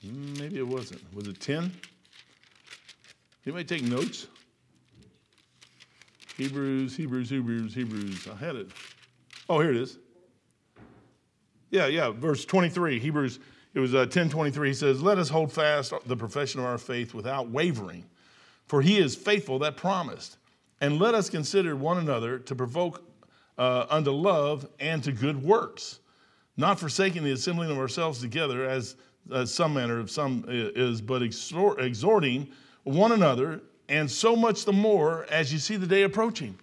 Hmm, maybe it wasn't. Was it 10? Anybody take notes? Hebrews, Hebrews, Hebrews, Hebrews. I had it. Oh, here it is. Yeah, yeah, verse 23. Hebrews, it was uh, 1023. He says, Let us hold fast the profession of our faith without wavering, for he is faithful that promised. And let us consider one another to provoke uh, unto love and to good works, not forsaking the assembling of ourselves together as uh, some manner of some is, but exhorting one another, and so much the more as you see the day approaching.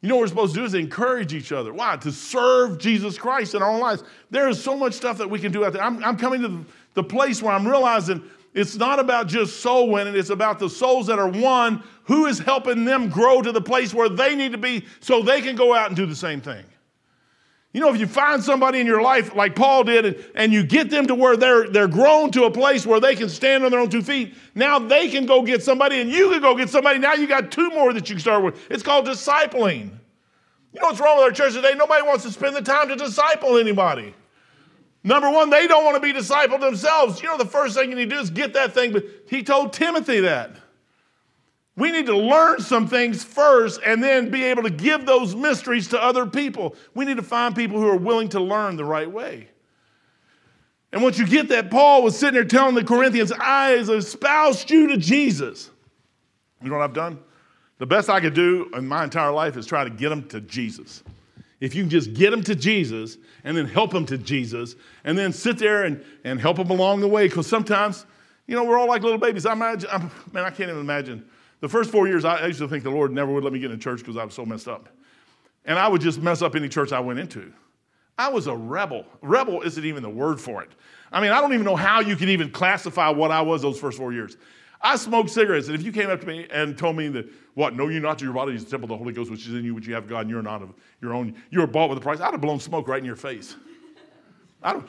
You know what we're supposed to do is encourage each other. Why? To serve Jesus Christ in our own lives. There is so much stuff that we can do out there. I'm, I'm coming to the, place where I'm realizing it's not about just soul winning, it's about the souls that are won. Who is helping them grow to the place where they need to be so they can go out and do the same thing? You know, if you find somebody in your life like Paul did and, and you get them to where they're, they're grown to a place where they can stand on their own two feet, now they can go get somebody and you can go get somebody. Now you got two more that you can start with. It's called discipling. You know what's wrong with our church today? Nobody wants to spend the time to disciple anybody. Number one, they don't want to be discipled themselves. You know, the first thing you need to do is get that thing. But he told Timothy that. We need to learn some things first and then be able to give those mysteries to other people. We need to find people who are willing to learn the right way. And once you get that, Paul was sitting there telling the Corinthians, I have espoused you to Jesus. You know what I've done? The best I could do in my entire life is try to get them to Jesus. If you can just get them to Jesus and then help them to Jesus and then sit there and, and help them along the way, because sometimes, you know, we're all like little babies. I imagine, I'm, man, I can't even imagine the first four years, I used to think the Lord never would let me get in church because I was so messed up. And I would just mess up any church I went into. I was a rebel. Rebel isn't even the word for it. I mean, I don't even know how you could even classify what I was those first four years. I smoked cigarettes, and if you came up to me and told me that, what, know you not your body is the temple of the Holy Ghost, which is in you, which you have God, and you're not of your own, you're bought with a price, I'd have blown smoke right in your face. I'd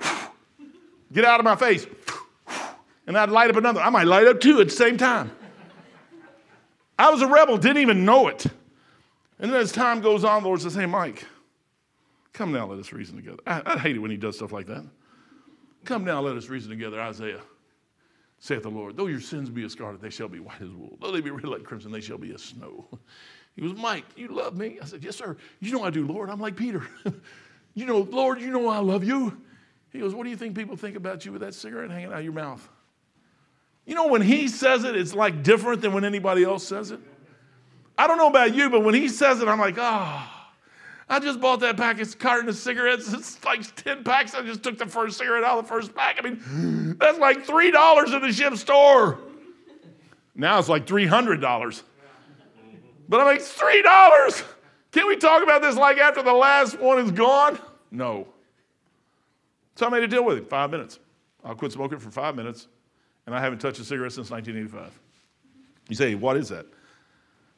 [laughs] get out of my face. [laughs] And I'd light up another. I might light up two at the same time. I was a rebel, didn't even know it. And then as time goes on, the Lord says, Hey, Mike, come now, let us reason together. I, I hate it when he does stuff like that. Come now, let us reason together. Isaiah, saith the Lord, though your sins be as scarlet, they shall be white as wool. Though they be red like crimson, they shall be as snow. He was, Mike, you love me? I said, Yes, sir. You know I do, Lord. I'm like Peter. [laughs] you know, Lord, you know I love you. He goes, What do you think people think about you with that cigarette hanging out of your mouth? You know, when he says it, it's like different than when anybody else says it. I don't know about you, but when he says it, I'm like, oh, I just bought that pack package carton of cigarettes. [laughs] It's like 10 packs. I just took the first cigarette out of the first pack. I mean, that's like $3 in the ship store. Now it's like $300. But I'm like, $3? Can we talk about this like after the last one is gone? No. So I made a deal with him. Five minutes. I'll quit smoking for five minutes and I haven't touched a cigarette since 1985. You say, what is that?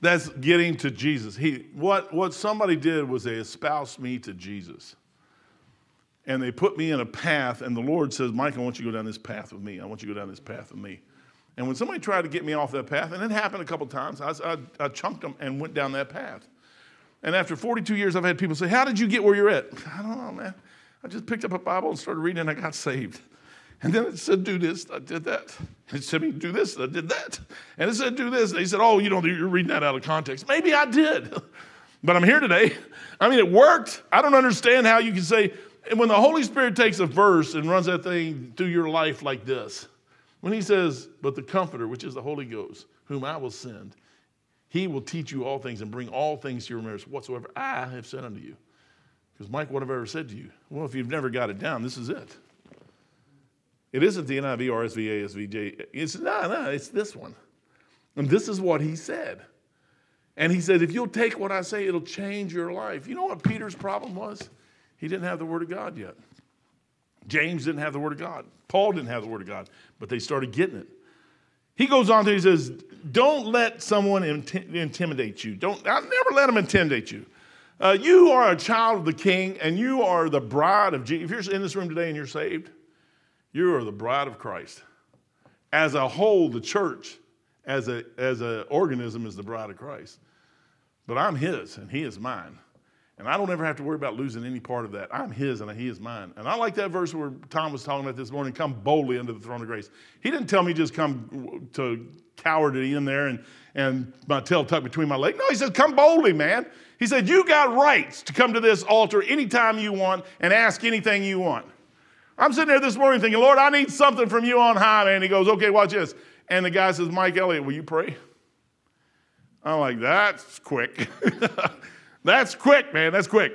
That's getting to Jesus. He, what, what somebody did was they espoused me to Jesus. And they put me in a path, and the Lord says, Mike, I want you to go down this path with me. I want you to go down this path with me. And when somebody tried to get me off that path, and it happened a couple times, I, I, I chunked them and went down that path. And after 42 years, I've had people say, How did you get where you're at? I don't know, man. I just picked up a Bible and started reading, and I got saved. And then it said, do this, I did that. It said do this, I did that. And it said, do this. And he said, oh, you know, you're reading that out of context. Maybe I did. [laughs] but I'm here today. [laughs] I mean, it worked. I don't understand how you can say, and when the Holy Spirit takes a verse and runs that thing through your life like this, when he says, But the Comforter, which is the Holy Ghost, whom I will send, he will teach you all things and bring all things to your remembrance whatsoever I have said unto you. Because, Mike, what have I ever said to you? Well, if you've never got it down, this is it. It isn't the NIV, RSV, ASV, It's no, no, it's this one. And this is what he said. And he said, if you'll take what I say, it'll change your life. You know what Peter's problem was? He didn't have the Word of God yet. James didn't have the Word of God. Paul didn't have the Word of God, but they started getting it. He goes on to, he says, don't let someone inti- intimidate you. Don't, I'll never let them intimidate you. Uh, you are a child of the king and you are the bride of Jesus. If you're in this room today and you're saved, you are the bride of Christ. As a whole, the church, as a as a organism, is the bride of Christ. But I'm his and he is mine. And I don't ever have to worry about losing any part of that. I'm his and he is mine. And I like that verse where Tom was talking about this morning come boldly under the throne of grace. He didn't tell me just come to cowardy in there and, and my tail tucked between my legs. No, he said, come boldly, man. He said, you got rights to come to this altar anytime you want and ask anything you want. I'm sitting there this morning thinking, Lord, I need something from you on high, man. He goes, okay, watch this. And the guy says, Mike Elliott, will you pray? I'm like, that's quick. [laughs] that's quick, man. That's quick.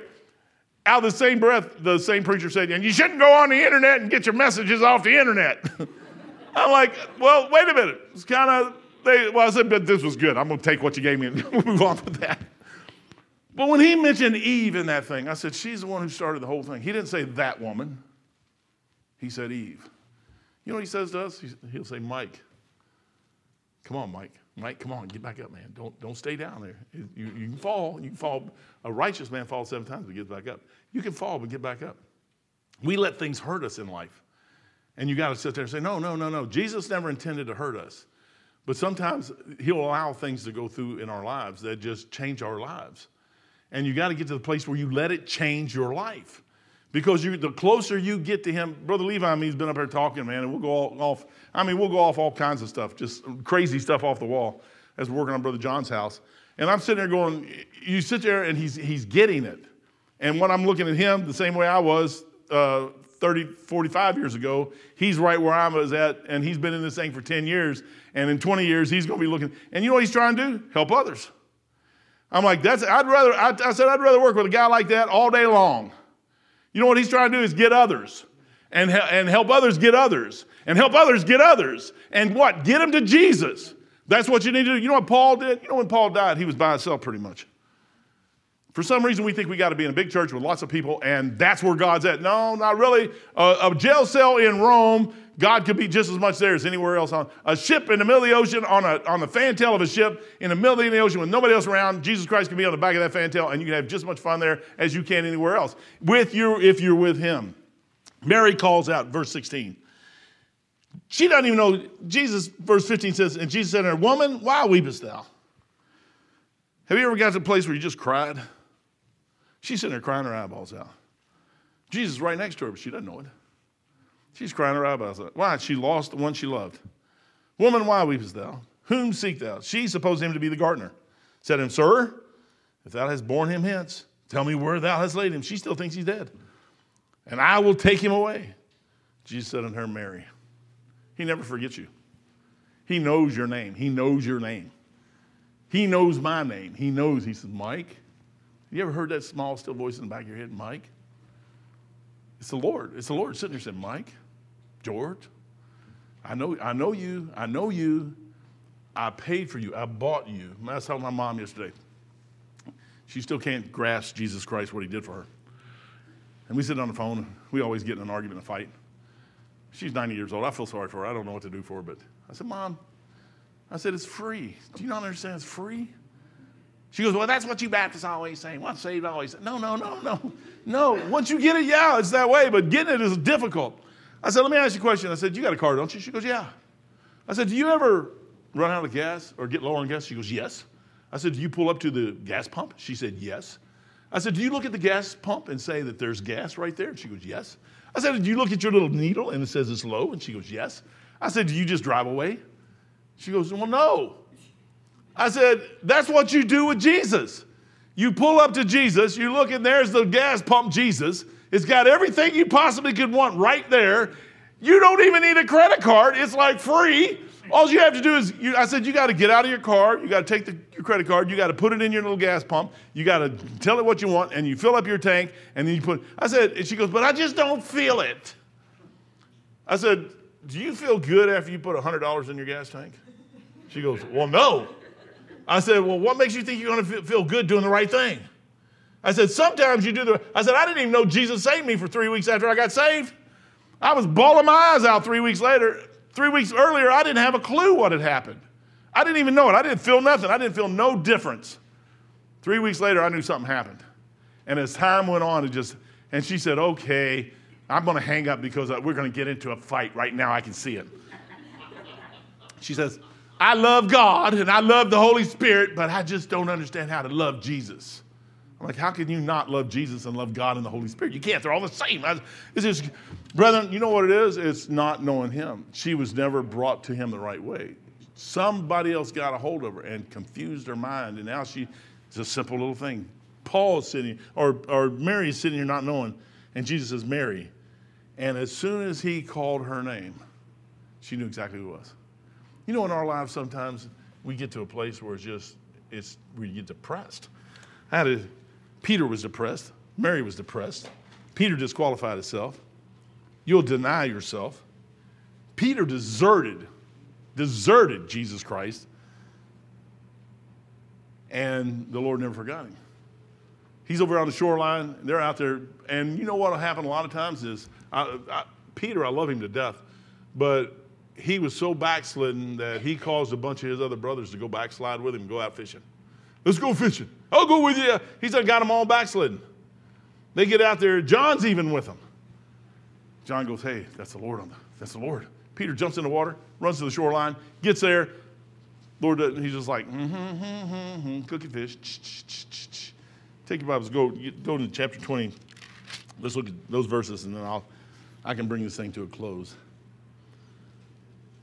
Out of the same breath, the same preacher said, and you shouldn't go on the internet and get your messages off the internet. [laughs] I'm like, well, wait a minute. It's kind of, they, well, I said, but this was good. I'm going to take what you gave me and [laughs] move on with that. But when he mentioned Eve in that thing, I said, she's the one who started the whole thing. He didn't say that woman, he said Eve. You know what he says to us? He'll say, Mike, come on, Mike. Mike, come on, get back up, man. Don't, don't stay down there. You, you can fall. You can fall. A righteous man falls seven times but gets back up. You can fall but get back up. We let things hurt us in life. And you got to sit there and say, no, no, no, no. Jesus never intended to hurt us. But sometimes he'll allow things to go through in our lives that just change our lives. And you got to get to the place where you let it change your life. Because you, the closer you get to him, Brother Levi, I mean, he's been up here talking, man, and we'll go off. I mean, we'll go off all kinds of stuff, just crazy stuff off the wall as we're working on Brother John's house. And I'm sitting there going, you sit there and he's, he's getting it. And when I'm looking at him, the same way I was uh, 30, 45 years ago, he's right where I was at, and he's been in this thing for 10 years. And in 20 years, he's going to be looking. And you know what he's trying to do? Help others. I'm like, that's, I'd rather, I, I said, I'd rather work with a guy like that all day long. You know what he's trying to do is get others and, and help others get others and help others get others. And what? Get them to Jesus. That's what you need to do. You know what Paul did? You know when Paul died, he was by himself pretty much. For some reason, we think we got to be in a big church with lots of people, and that's where God's at. No, not really. A, a, jail cell in Rome, God could be just as much there as anywhere else on a ship in the middle of the ocean, on, a, on the fantail of a ship in the middle of the ocean with nobody else around. Jesus Christ can be on the back of that fantail, and you can have just as much fun there as you can anywhere else with you if you're with Him. Mary calls out, verse 16. She doesn't even know. Jesus, verse 15 says, and Jesus said to her, Woman, why weepest thou? Have you ever got to a place where you just cried? She's sitting there crying her eyeballs out. Jesus is right next to her, but she doesn't know it. She's crying her eyeballs out. Why? She lost the one she loved. Woman, why weepest thou? Whom seek thou? She supposed him to be the gardener. Said him, Sir, if thou hast borne him hence, tell me where thou hast laid him. She still thinks he's dead. And I will take him away. Jesus said unto her, Mary. He never forgets you. He knows your name. He knows your name. He knows my name. He knows. He says, Mike, you ever heard that small, still voice in the back of your head, Mike? It's the Lord. It's the Lord sitting there saying, Mike, George, I know, I know you. I know you. I paid for you. I bought you. I was telling my mom yesterday. She still can't grasp Jesus Christ, what he did for her. And we sit on the phone. We always get in an argument, a fight. She's 90 years old. I feel sorry for her. I don't know what to do for her. But I said, Mom, I said, it's free. Do you not understand it's free? She goes, Well, that's what you Baptists always say. Once saved, always say. No, no, no, no. No. Once you get it, yeah, it's that way, but getting it is difficult. I said, Let me ask you a question. I said, You got a car, don't you? She goes, Yeah. I said, Do you ever run out of gas or get low on gas? She goes, Yes. I said, Do you pull up to the gas pump? She said, Yes. I said, Do you look at the gas pump and say that there's gas right there? She goes, Yes. I said, Do you look at your little needle and it says it's low? And she goes, Yes. I said, Do you just drive away? She goes, Well, no. I said, That's what you do with Jesus. You pull up to Jesus, you look and there's the gas pump Jesus. It's got everything you possibly could want right there. You don't even need a credit card. It's like free. All you have to do is, you, I said, you got to get out of your car. You got to take the, your credit card. You got to put it in your little gas pump. You got to tell it what you want, and you fill up your tank, and then you put. I said, and she goes, but I just don't feel it. I said, do you feel good after you put $100 in your gas tank? She goes, well, no. I said, well, what makes you think you're going to feel good doing the right thing? I said, sometimes you do the. I said, I didn't even know Jesus saved me for three weeks after I got saved. I was bawling my eyes out three weeks later. Three weeks earlier, I didn't have a clue what had happened. I didn't even know it. I didn't feel nothing. I didn't feel no difference. Three weeks later, I knew something happened. And as time went on, it just, and she said, okay, I'm going to hang up because uh, we're going to get into a fight right now. I can see it. She says, I love God and I love the Holy Spirit, but I just don't understand how to love Jesus. I'm like, how can you not love Jesus and love God and the Holy Spirit? You can't. They're all the same. It's just, brethren, you know what it is? It's not knowing Him. She was never brought to Him the right way. Somebody else got a hold of her and confused her mind, and now she, it's a simple little thing. Paul is sitting, or, or Mary is sitting here not knowing, and Jesus says, Mary. And as soon as he called her name, she knew exactly who it was. You know, in our lives, sometimes we get to a place where it's just, it's, we get depressed. I had a, Peter was depressed. Mary was depressed. Peter disqualified himself. You'll deny yourself. Peter deserted, deserted Jesus Christ. And the Lord never forgot him. He's over on the shoreline. They're out there. And you know what will happen a lot of times is I, I, Peter, I love him to death, but he was so backslidden that he caused a bunch of his other brothers to go backslide with him go out fishing. Let's go fishing. I'll go with you. He's got them all backslidden. They get out there. John's even with them. John goes, Hey, that's the Lord on the, that's the Lord. Peter jumps in the water, runs to the shoreline, gets there. Lord, he's just like, mm-hmm, mm-hmm, mm-hmm, cookie fish. Take your Bibles, go, go to chapter 20. Let's look at those verses, and then I'll, I can bring this thing to a close.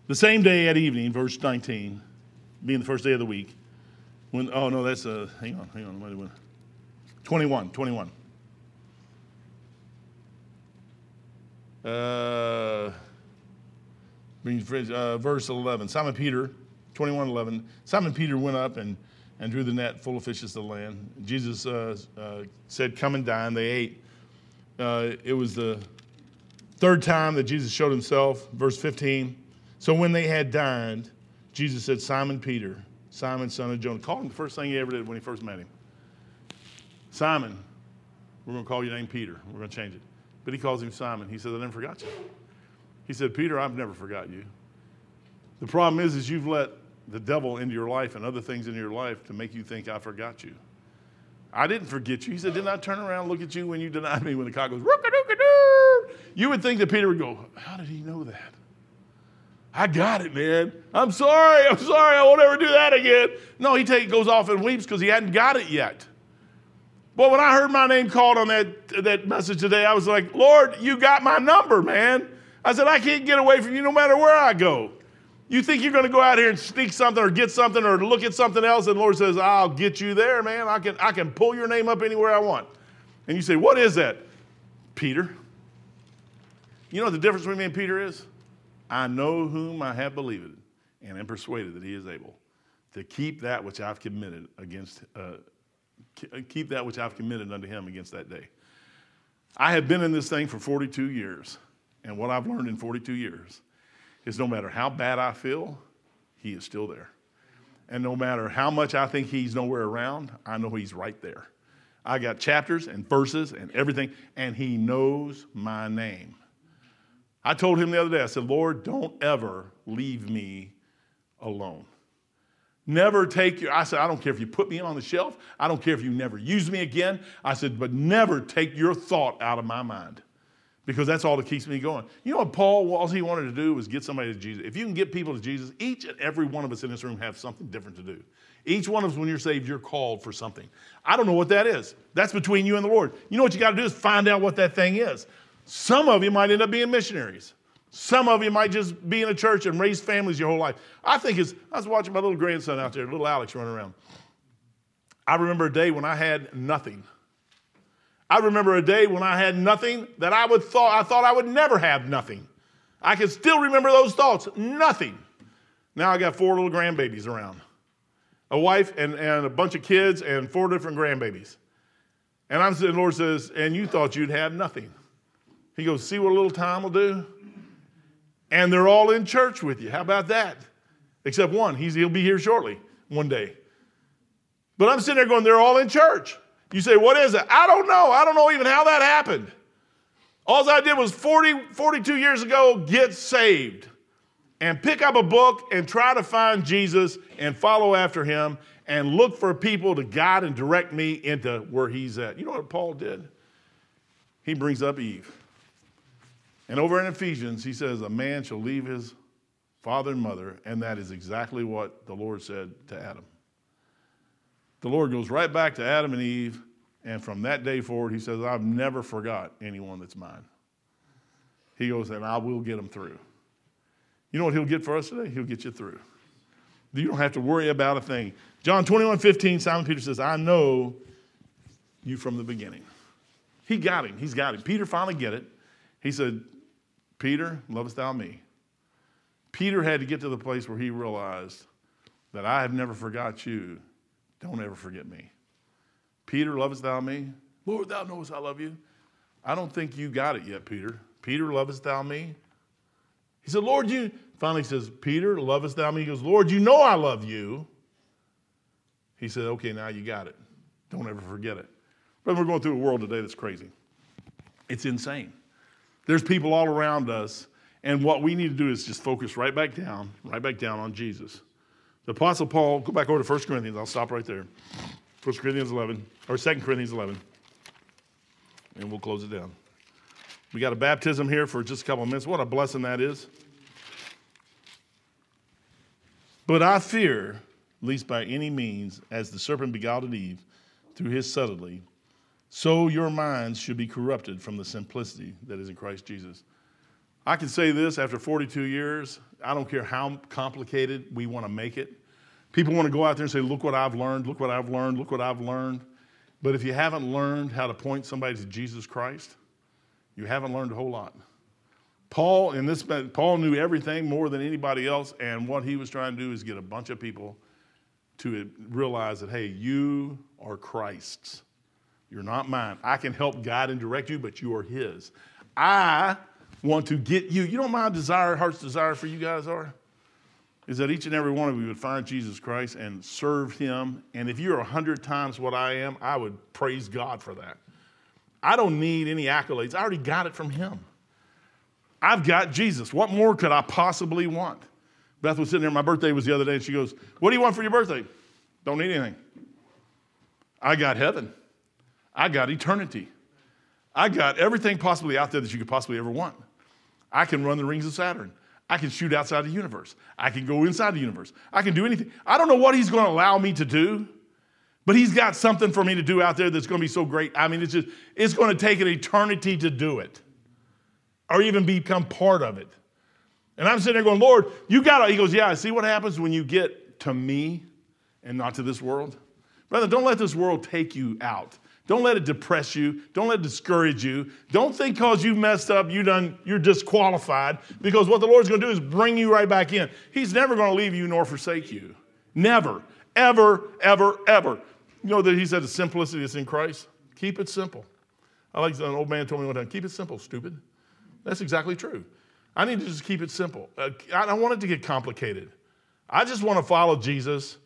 The same day at evening, verse 19, being the first day of the week, when, oh no, that's a, hang on, hang on, wait a minute. 21, 21. Uh, uh, verse 11. Simon Peter, 21, 11. Simon Peter went up and, and drew the net full of fishes to the land. Jesus uh, uh, said, Come and dine. They ate. Uh, it was the third time that Jesus showed himself. Verse 15. So when they had dined, Jesus said, Simon Peter, Simon, son of Jonah. Called him the first thing he ever did when he first met him. Simon, we're going to call your name Peter. We're going to change it. But he calls him Simon. He says, I never forgot you. He said, Peter, I've never forgot you. The problem is, is you've let the devil into your life and other things into your life to make you think I forgot you. I didn't forget you. He said, Didn't I turn around and look at you when you denied me when the cock goes? You would think that Peter would go, How did he know that? I got it, man. I'm sorry. I'm sorry. I won't ever do that again. No, he take, goes off and weeps because he hadn't got it yet. But when I heard my name called on that, that message today, I was like, Lord, you got my number, man. I said, I can't get away from you no matter where I go. You think you're going to go out here and sneak something or get something or look at something else, and Lord says, I'll get you there, man. I can, I can pull your name up anywhere I want. And you say, What is that? Peter. You know what the difference between me and Peter is? I know whom I have believed and am persuaded that he is able to keep that which I've committed against, uh, keep that which I've committed unto him against that day. I have been in this thing for 42 years, and what I've learned in 42 years is no matter how bad I feel, he is still there. And no matter how much I think he's nowhere around, I know he's right there. I got chapters and verses and everything, and he knows my name. I told him the other day, I said, Lord, don't ever leave me alone. Never take your, I said, I don't care if you put me on the shelf. I don't care if you never use me again. I said, but never take your thought out of my mind because that's all that keeps me going. You know what Paul, all he wanted to do was get somebody to Jesus. If you can get people to Jesus, each and every one of us in this room have something different to do. Each one of us, when you're saved, you're called for something. I don't know what that is. That's between you and the Lord. You know what you got to do is find out what that thing is. Some of you might end up being missionaries. Some of you might just be in a church and raise families your whole life. I think it's, I was watching my little grandson out there, little Alex running around. I remember a day when I had nothing. I remember a day when I had nothing that I would thought I thought I would never have nothing. I can still remember those thoughts. Nothing. Now I got four little grandbabies around. A wife and, and a bunch of kids and four different grandbabies. And I'm sitting, the Lord says, and you thought you'd have nothing. He goes, see what a little time will do? And they're all in church with you. How about that? Except one. He's, he'll be here shortly, one day. But I'm sitting there going, they're all in church. You say, what is it? I don't know. I don't know even how that happened. All I did was 40, 42 years ago get saved and pick up a book and try to find Jesus and follow after him and look for people to guide and direct me into where he's at. You know what Paul did? He brings up Eve. And over in Ephesians, he says, A man shall leave his father and mother, and that is exactly what the Lord said to Adam. The Lord goes right back to Adam and Eve, and from that day forward, he says, I've never forgot anyone that's mine. He goes, and I will get them through. You know what he'll get for us today? He'll get you through. You don't have to worry about a thing. John 21, 15, Simon Peter says, I know you from the beginning. He got him. He's got him. Peter finally get it. He said, Peter, lovest thou me? Peter had to get to the place where he realized that I have never forgot you. Don't ever forget me. Peter, lovest thou me? Lord, thou knowest I love you. I don't think you got it yet, Peter. Peter, lovest thou me? He said, Lord, you finally says, Peter, lovest thou me? He goes, Lord, you know I love you. He said, Okay, now you got it. Don't ever forget it. But we're going through a world today that's crazy. It's insane. There's people all around us, and what we need to do is just focus right back down, right back down on Jesus. The Apostle Paul, go back over to 1 Corinthians. I'll stop right there. 1 Corinthians 11, or 2 Corinthians 11. And we'll close it down. We got a baptism here for just a couple of minutes. What a blessing that is. But I fear, least by any means, as the serpent beguiled Eve through his subtlety, so your minds should be corrupted from the simplicity that is in Christ Jesus. I can say this after 42 years, I don't care how complicated we want to make it. People want to go out there and say, Look what I've learned, look what I've learned, look what I've learned. But if you haven't learned how to point somebody to Jesus Christ, you haven't learned a whole lot. Paul in this Paul knew everything more than anybody else, and what he was trying to do is get a bunch of people to realize that hey, you are Christ's. You're not mine. I can help guide and direct you, but you are his. I want to get you. You know my desire, heart's desire for you guys are? Is that each and every one of you would find Jesus Christ and serve him. And if you're a hundred times what I am, I would praise God for that. I don't need any accolades. I already got it from him. I've got Jesus. What more could I possibly want? Beth was sitting there, my birthday was the other day, and she goes, What do you want for your birthday? Don't need anything. I got heaven. I got eternity. I got everything possibly out there that you could possibly ever want. I can run the rings of Saturn. I can shoot outside the universe. I can go inside the universe. I can do anything. I don't know what he's going to allow me to do, but he's got something for me to do out there that's going to be so great. I mean, it's just, it's going to take an eternity to do it or even become part of it. And I'm sitting there going, Lord, you got to. He goes, Yeah, see what happens when you get to me and not to this world? Brother, don't let this world take you out. Don't let it depress you. Don't let it discourage you. Don't think because you messed up, you done, you're disqualified. Because what the Lord's going to do is bring you right back in. He's never going to leave you nor forsake you. Never, ever, ever, ever. You know that He said the simplicity is in Christ? Keep it simple. I like an old man told me one time, keep it simple, stupid. That's exactly true. I need to just keep it simple. Uh, I don't want it to get complicated. I just want to follow Jesus.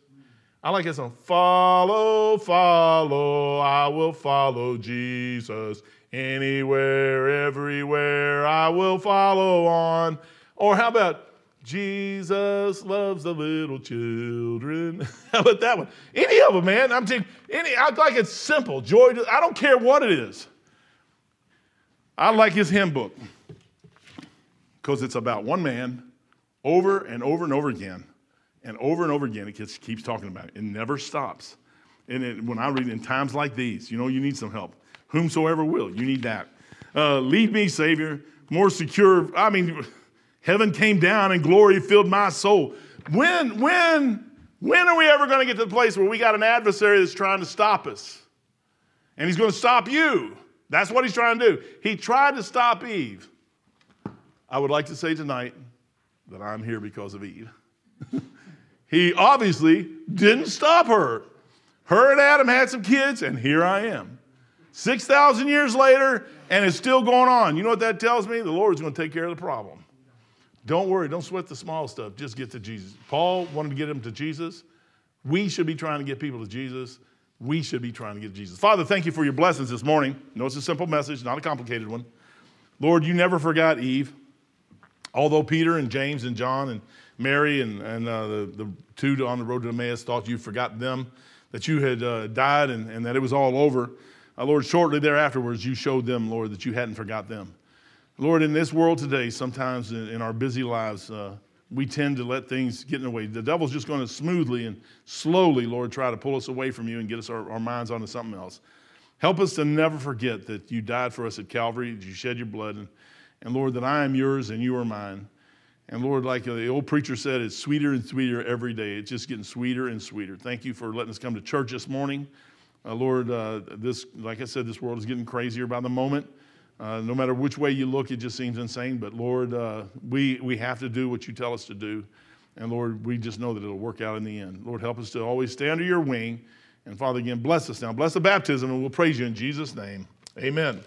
I like this one. Follow, follow, I will follow Jesus. Anywhere, everywhere, I will follow on. Or how about Jesus loves the little children? [laughs] how about that one? Any of them, man. I'm taking any. I like it's simple. Joy. I don't care what it is. I like his hymn book because it's about one man over and over and over again. And over and over again, it keeps, keeps talking about it. It never stops. And it, when I read in times like these, you know, you need some help. Whomsoever will, you need that. Uh, lead me, Savior, more secure. I mean, heaven came down and glory filled my soul. When, when, When are we ever going to get to the place where we got an adversary that's trying to stop us? And he's going to stop you. That's what he's trying to do. He tried to stop Eve. I would like to say tonight that I'm here because of Eve. [laughs] he obviously didn't stop her. Her and Adam had some kids, and here I am. 6,000 years later, and it's still going on. You know what that tells me? The Lord's going to take care of the problem. Don't worry, don't sweat the small stuff. Just get to Jesus. Paul wanted to get him to Jesus. We should be trying to get people to Jesus. We should be trying to get to Jesus. Father, thank you for your blessings this morning. Know it's a simple message, not a complicated one. Lord, you never forgot Eve. Although Peter and James and John and Mary and, and uh, the, the two on the road to Emmaus thought you forgot them, that you had uh, died and, and that it was all over, uh, Lord, shortly thereafterwards, you showed them, Lord, that you hadn't forgot them. Lord, in this world today, sometimes in, in our busy lives, uh, we tend to let things get in the way. The devil's just going to smoothly and slowly, Lord, try to pull us away from you and get us our, our minds onto something else. Help us to never forget that you died for us at Calvary, that you shed your blood, and, and Lord, that I am yours and you are mine. And Lord, like the old preacher said, it's sweeter and sweeter every day. It's just getting sweeter and sweeter. Thank you for letting us come to church this morning. Uh, Lord, uh, this, like I said, this world is getting crazier by the moment. Uh, no matter which way you look, it just seems insane. But Lord, uh, we, we have to do what you tell us to do. And Lord, we just know that it'll work out in the end. Lord, help us to always stay under your wing. And Father, again, bless us now. Bless the baptism, and we'll praise you in Jesus' name. Amen.